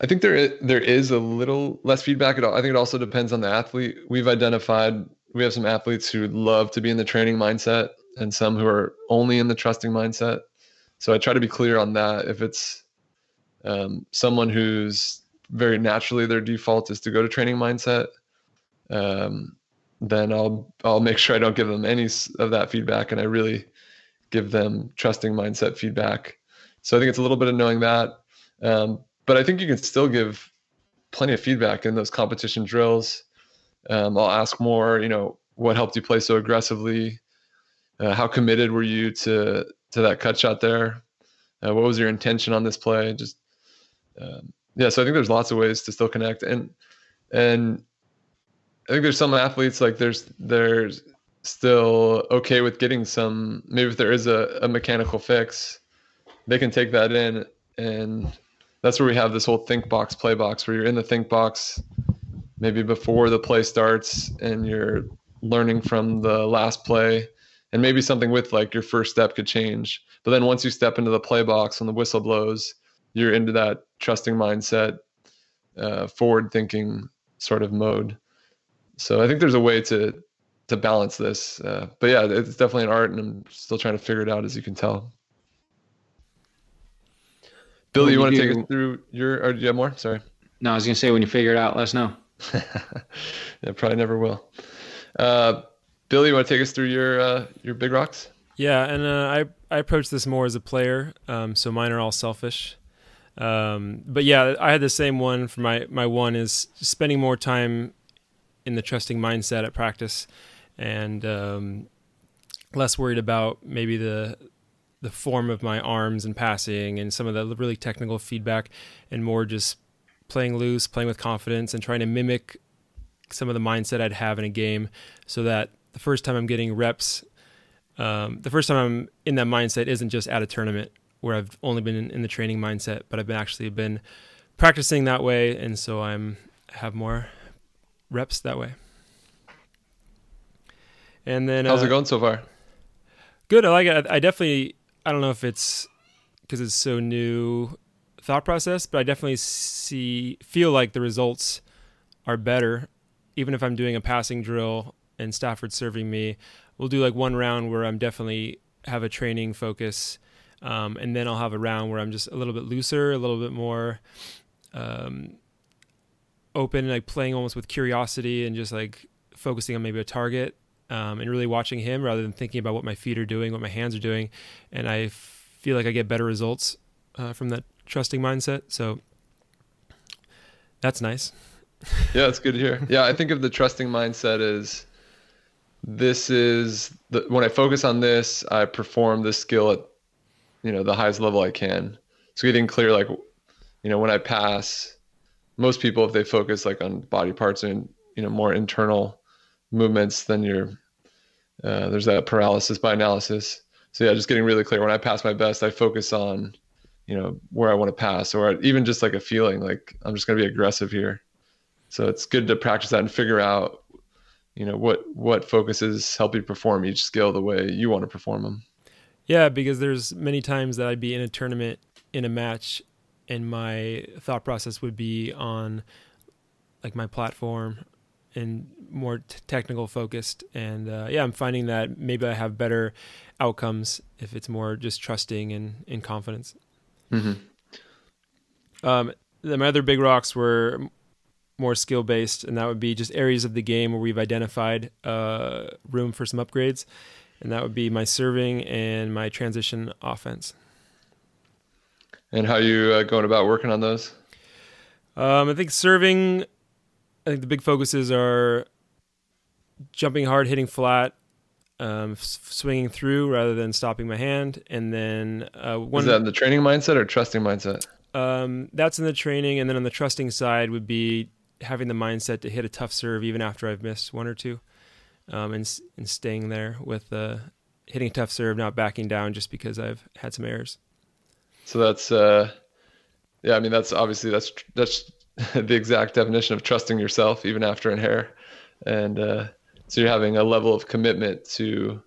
I think there is, there is a little less feedback. at all. I think it also depends on the athlete. We've identified we have some athletes who love to be in the training mindset and some who are only in the trusting mindset. So I try to be clear on that. If it's um, someone who's very naturally their default is to go to training mindset, um, then I'll I'll make sure I don't give them any of that feedback, and I really give them trusting mindset feedback. So I think it's a little bit of knowing that, um, but I think you can still give plenty of feedback in those competition drills. Um, I'll ask more. You know, what helped you play so aggressively? Uh, how committed were you to to that cut shot there? Uh, what was your intention on this play? Just um, yeah, so I think there's lots of ways to still connect, and and I think there's some athletes like there's there's still okay with getting some maybe if there is a, a mechanical fix, they can take that in, and that's where we have this whole think box play box where you're in the think box maybe before the play starts and you're learning from the last play and maybe something with like your first step could change but then once you step into the play box when the whistle blows you're into that trusting mindset, uh, forward thinking sort of mode. So I think there's a way to to balance this. Uh, but yeah, it's definitely an art, and I'm still trying to figure it out, as you can tell. Billy, you want to take us through your? Or do you have more? Sorry. No, I was gonna say when you figure it out, let us know. yeah, probably never will. Uh, Billy, you want to take us through your uh, your big rocks? Yeah, and uh, I I approach this more as a player, um, so mine are all selfish. Um, but yeah, I had the same one for my my one is spending more time in the trusting mindset at practice, and um, less worried about maybe the the form of my arms and passing and some of the really technical feedback, and more just playing loose, playing with confidence, and trying to mimic some of the mindset I'd have in a game, so that the first time I'm getting reps, um, the first time I'm in that mindset isn't just at a tournament where I've only been in, in the training mindset, but I've been actually been practicing that way, and so I'm have more reps that way. And then how's uh, it going so far? Good. I like it. I, I definitely. I don't know if it's because it's so new thought process, but I definitely see feel like the results are better. Even if I'm doing a passing drill and Stafford serving me, we'll do like one round where I'm definitely have a training focus um, and then I'll have a round where I'm just a little bit looser, a little bit more um, open, like playing almost with curiosity and just like focusing on maybe a target um, and really watching him rather than thinking about what my feet are doing, what my hands are doing. And I feel like I get better results uh, from that trusting mindset. So that's nice. yeah, it's good to hear. Yeah, I think of the trusting mindset as this is the, when I focus on this, I perform this skill at you know the highest level I can. So getting clear, like you know, when I pass, most people if they focus like on body parts and you know more internal movements, then you're uh, there's that paralysis by analysis. So yeah, just getting really clear. When I pass my best, I focus on you know where I want to pass, or even just like a feeling like I'm just going to be aggressive here. So it's good to practice that and figure out you know what what focuses help you perform each skill the way you want to perform them. Yeah, because there's many times that I'd be in a tournament in a match and my thought process would be on like my platform and more t- technical focused. And uh, yeah, I'm finding that maybe I have better outcomes if it's more just trusting and, and confidence. Mm-hmm. Um, the, my other big rocks were more skill based, and that would be just areas of the game where we've identified uh, room for some upgrades, and that would be my serving and my transition offense. And how you uh, going about working on those? Um, I think serving. I think the big focuses are jumping hard, hitting flat, um, s- swinging through rather than stopping my hand, and then uh, one. Is that in the training mindset or trusting mindset? Um, that's in the training, and then on the trusting side would be having the mindset to hit a tough serve even after I've missed one or two, um, and and staying there with uh, hitting a tough serve, not backing down just because I've had some errors. So that's uh, yeah. I mean, that's obviously that's that's the exact definition of trusting yourself even after an error, and uh, so you're having a level of commitment to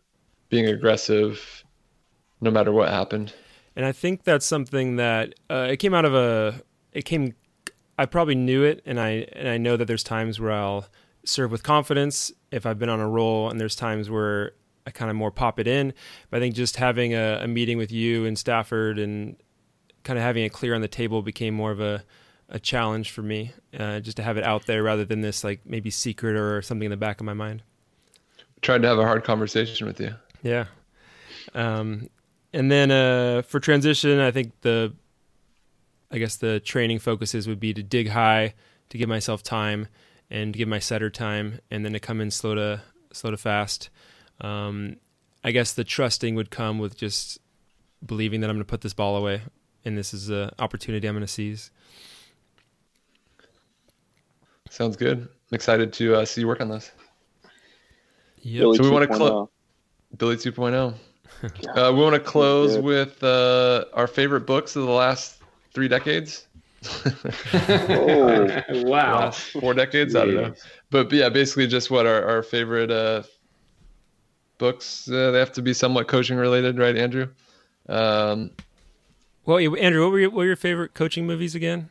being aggressive, no matter what happened. and I think that's something that uh, it came out of a. It came. I probably knew it, and I and I know that there's times where I'll serve with confidence if I've been on a roll, and there's times where I kind of more pop it in. But I think just having a, a meeting with you and Stafford and kind of having it clear on the table became more of a a challenge for me, uh, just to have it out there rather than this like maybe secret or something in the back of my mind. Tried to have a hard conversation with you. Yeah. Um, and then uh, for transition, I think the, I guess the training focuses would be to dig high, to give myself time, and give my setter time, and then to come in slow to slow to fast. Um, I guess the trusting would come with just believing that I'm going to put this ball away, and this is an opportunity I'm going to seize. Sounds good. I'm excited to uh, see you work on this. Yep. Billy So we wanna 2.0. clo- Billy 2.0. Uh, we want to close with uh, our favorite books of the last three decades. Oh. wow. Last four decades. I don't know. But yeah, basically just what our, our favorite uh, books. Uh, they have to be somewhat coaching related, right, Andrew? Um, Well, Andrew, what were your, what were your favorite coaching movies again?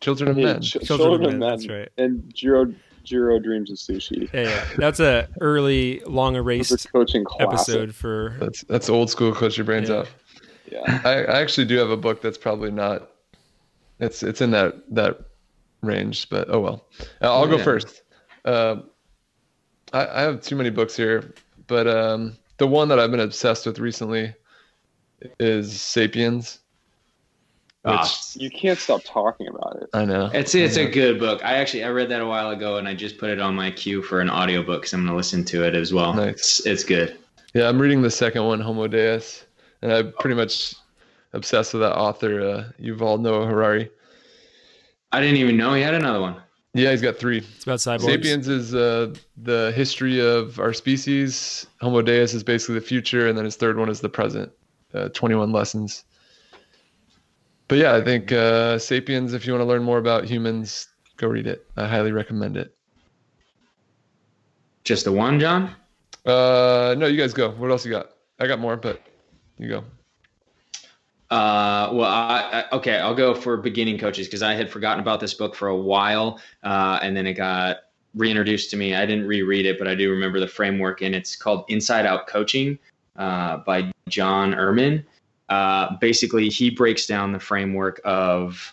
Children of Hey, Men. Ch- Children Children, of of Men, Men. that's right. And Jiro, Jiro Dreams of Sushi. Yeah, yeah. that's a early, long Those erased coaching classic. episode for That's that's old school. Coach your brains Yeah. out. Yeah. I, I actually do have a book that's probably not. It's it's in that that range, but oh well. Uh, I'll Oh, go first. Um, I, I have too many books here, but um, the one that I've been obsessed with recently is *Sapiens*. Ah, You can't stop talking about it. I know It's it's a good book. I actually I read that a while ago and I just put it on my queue for an audiobook because I'm gonna listen to it as well. Nice. It's, it's good. Yeah, I'm reading the second one, Homo Deus, and I'm pretty much obsessed with that author, uh, Yuval Noah Harari. I didn't even know he had another one. Yeah, he's got three. it's about cyborgs. Sapiens is uh, the history of our species. Homo Deus is basically the future, and then his third one is the present. Uh, 21 lessons. But yeah, I think uh, Sapiens. If you want to learn more about humans, go read it. I highly recommend it. Just the one, John? Uh, no, you guys go. What else you got? I got more, but you go. Uh, well, I, I, okay, I'll go for beginning coaches because I had forgotten about this book for a while, uh, and then it got reintroduced to me. I didn't reread it, but I do remember the framework, and it's called Inside Out Coaching uh, by John Ehrmann. Uh, basically, he breaks down the framework of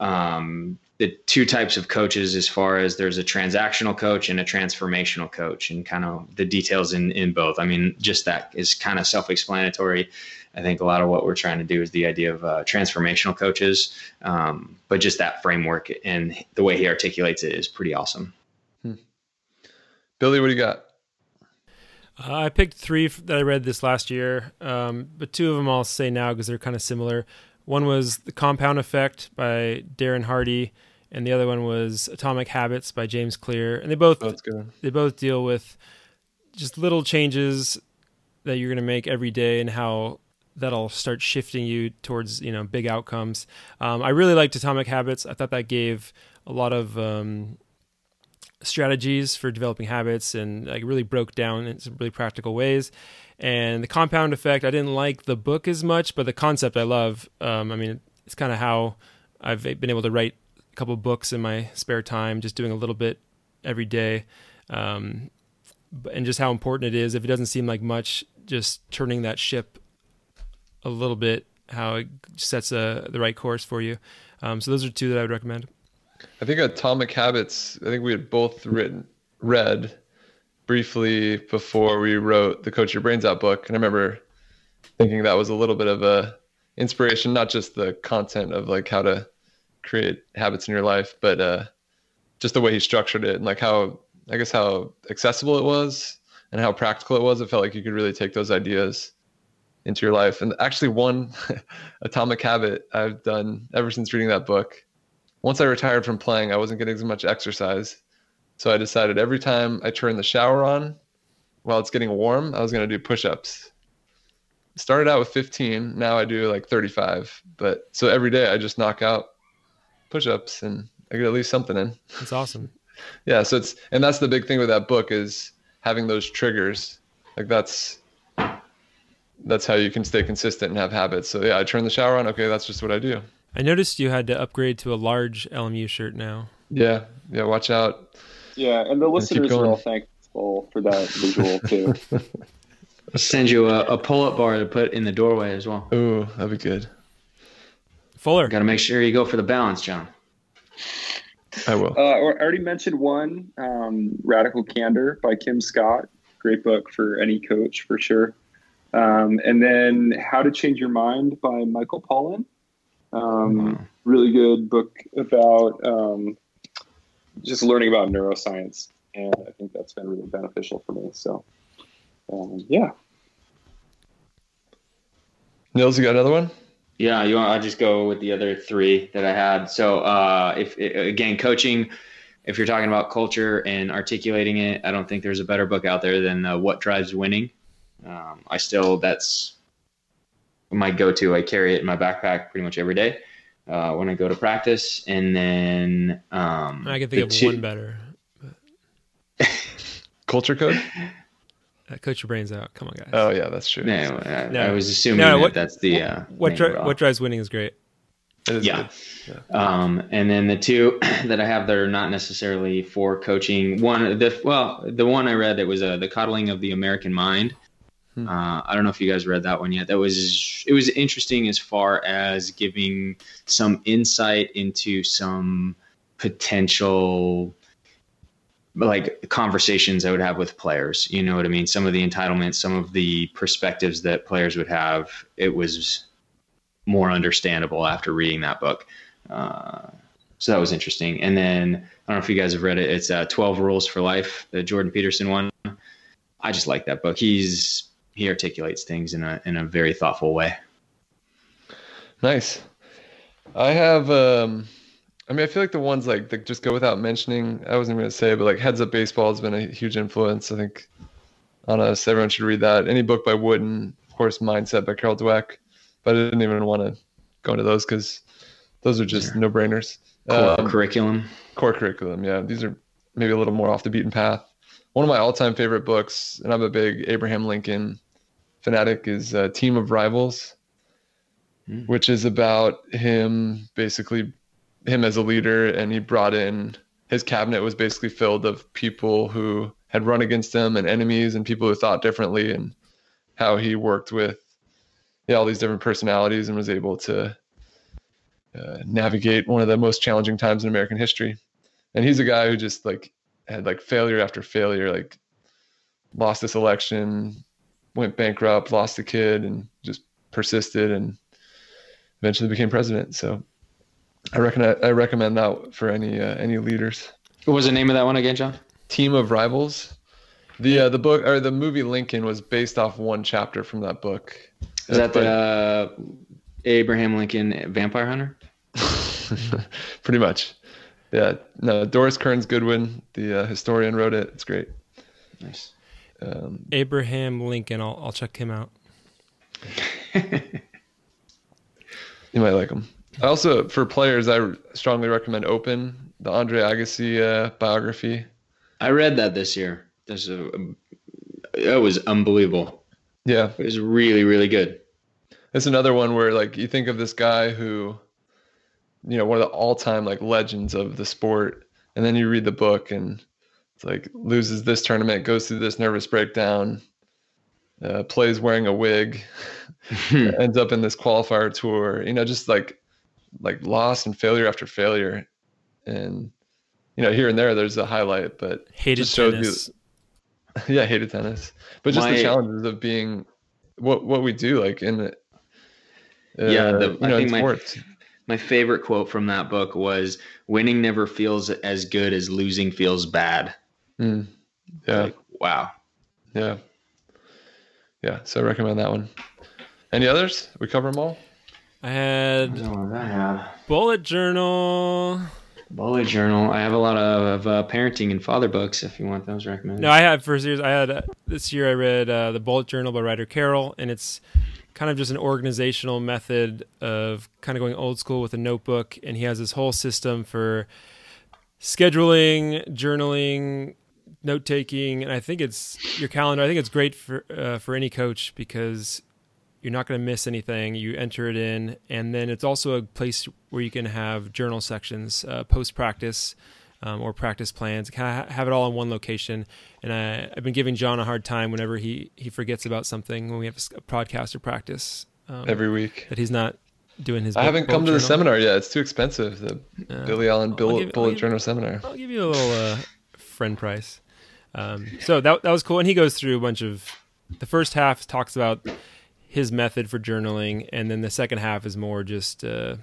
um, the two types of coaches as far as there's a transactional coach and a transformational coach, and kind of the details in in both. I mean, just that is kind of self-explanatory. I think a lot of what we're trying to do is the idea of uh, transformational coaches, um, but just that framework and the way he articulates it is pretty awesome. Billy, what do you got? Uh, I picked three that I read this last year, um, but two of them I'll say now because they're kind of similar. One was The Compound Effect by Darren Hardy, and the other one was Atomic Habits by James Clear. And they both Oh, that's good. they both deal with just little changes that you're going to make every day and how that'll start shifting you towards you know big outcomes. Um, I really liked Atomic Habits. I thought that gave a lot of um, strategies for developing habits and like really broke down in some really practical ways. And the compound effect, I didn't like the book as much, but the concept I love. Um, I mean, it's kind of how I've been able to write a couple books in my spare time, just doing a little bit every day. Um, and just how important it is. If it doesn't seem like much, just turning that ship a little bit, how it sets a, the right course for you. Um, so those are two that I would recommend. I think Atomic Habits. I think we had both written read briefly before we wrote the Coach Your Brains Out book, and I remember thinking that was a little bit of a inspiration, not just the content of like how to create habits in your life, but uh, just the way he structured it and like how I guess how accessible it was and how practical it was. It felt like you could really take those ideas into your life. And actually, one atomic habit I've done ever since reading that book. Once I retired from playing, I wasn't getting as much exercise. So I decided every time I turn the shower on while it's getting warm, I was going to do push ups. Started out with 15. Now I do like 35. But so every day I just knock out push ups and I get at least something in. That's awesome. yeah. So it's, and that's the big thing with that book is having those triggers. Like that's, that's how you can stay consistent and have habits. So yeah, I turn the shower on. Okay. That's just what I do. I noticed you had to upgrade to a large LMU shirt now. Yeah. Yeah. Watch out. Yeah. And the listeners are all thankful for that visual too. I'll send you a, a pull up bar to put in the doorway as well. Ooh, that'd be good. Fuller. Got to make sure you go for the balance, John. I will. Uh, I already mentioned one, um, Radical Candor by Kim Scott. Great book for any coach for sure. Um, and then How to Change Your Mind by Michael Pollan. Um, wow. Really good book about um, just learning about neuroscience. And I think that's been really beneficial for me. So, um, yeah. Nils, you got another one? Yeah, you want, I'll just go with the other three that I had. So, uh, if again, coaching, if you're talking about culture and articulating it, I don't think there's a better book out there than uh, What Drives Winning. Um, I still, that's my go to. I carry it in my backpack pretty much every day uh, when I go to practice. And then um, I can think of two, one better. culture code? Uh, coach your brains out. Come on, guys. Oh yeah, that's true. No, I, no. I was assuming no, what, that that's the uh, what dri- what drives winning is great. yeah. yeah. Um, and then the two that I have that are not necessarily for coaching. One, the well, the one I read that was uh, the coddling of the American mind. Hmm. Uh, I don't know if you guys read that one yet. That was it was interesting as far as giving some insight into some potential like conversations I would have with players. You know what I mean? Some of the entitlements, some of the perspectives that players would have. It was more understandable after reading that book. Uh, so that was interesting. And then I don't know if you guys have read it. It's uh, Twelve Rules for Life, the Jordan Peterson one. I just like that book. He's he articulates things in a in a very thoughtful way. Nice. I have um I mean, I feel like the ones like that just go without mentioning. I wasn't going to say, but like Heads Up Baseball has been a huge influence. I think on us, everyone should read that. Any book by Wooden, of course, Mindset by Carol Dweck. But I didn't even want to go into those because those are just no brainers. Core um, curriculum. Core curriculum, yeah. These are maybe a little more off the beaten path. One of my all-time favorite books, and I'm a big Abraham Lincoln fanatic, is a Team of Rivals, mm. which is about him basically him as a leader and he brought in his cabinet was basically filled of people who had run against him and enemies and people who thought differently and how he worked with yeah, all these different personalities and was able to uh, navigate one of the most challenging times in American history. And he's a guy who just like had like failure after failure, like lost this election, went bankrupt, lost a kid, and just persisted and eventually became president. So I reckon I recommend that for any uh, any leaders. What was the name of that one again, John? Team of Rivals. The uh, the book or the movie Lincoln was based off one chapter from that book. Is that the uh, Abraham Lincoln Vampire Hunter? Pretty much. Yeah. No, Doris Kearns Goodwin, the uh, historian, wrote it. It's great. Nice. Um, Abraham Lincoln. I'll I'll check him out. you might like him. I also, for players, I strongly recommend Open, the Andre Agassi uh, biography. I read that this year. This a, that was unbelievable. Yeah, it was really really good. It's another one where like you think of this guy who you know one of the all-time like legends of the sport and then you read the book and it's like loses this tournament goes through this nervous breakdown uh, plays wearing a wig ends up in this qualifier tour you know just like like loss and failure after failure and you know here and there there's a highlight but Hated just shows tennis. you yeah hated tennis but just My- the challenges of being what what we do like in the uh, Yeah, the- you know, in think my- sports. My favorite quote from that book was winning never feels as good as losing feels bad. Mm. Yeah, Like, wow. yeah, yeah. So I recommend that one. Any others? We cover them all. I had I have. bullet journal. Bullet journal. I have a lot of uh, parenting and father books if you want those recommended. No, I had for years. I had uh, this year. I read uh, the Bullet Journal by Ryder Carroll, and it's kind of just an organizational method of kind of going old school with a notebook. And he has this whole system for scheduling, journaling, note taking, and I think it's your calendar. I think it's great for uh, for any coach because you're not going to miss anything. You enter it in, and then it's also a place where you can have journal sections, uh, post practice, um, or practice plans. Kind of have it all in one location. And I, I've been giving John a hard time whenever he he forgets about something when we have a podcast or practice um, Every week. that he's not doing his. I haven't come to the seminar yet. It's too expensive. The Uh, Billy Allen Bill, give- Bullet give- Journal Seminar. I'll give you a little uh, friend price. Um, so that that was cool, and he goes through a bunch of. The first half talks about his method for journaling, and then the second half is more just, uh,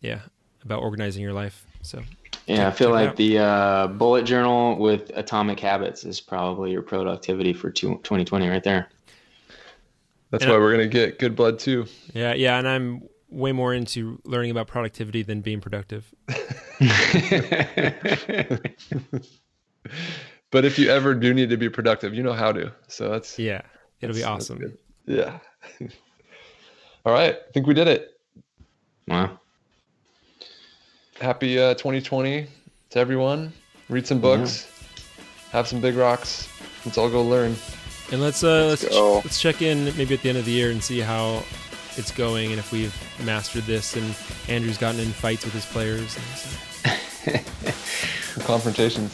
yeah, about organizing your life. So Yeah, I feel like the uh, bullet journal with atomic habits is probably your productivity for two, 2020 right there. That's And why I- we're gonna get good blood too. yeah, yeah, and I'm way more into learning about productivity than being productive. But if you ever do need to be productive, you know how to. So that's Yeah, it'll be that's- that's awesome. Yeah. All right. I think we did it. wow. Happy uh, 2020 to everyone. Read some books. Have some big rocks. Let's all go learn. And let's uh, let's Let's go. let's check in maybe at the end of the year and see how it's going and if we've mastered this and Andrew's gotten in fights with his players. And so. Confrontations.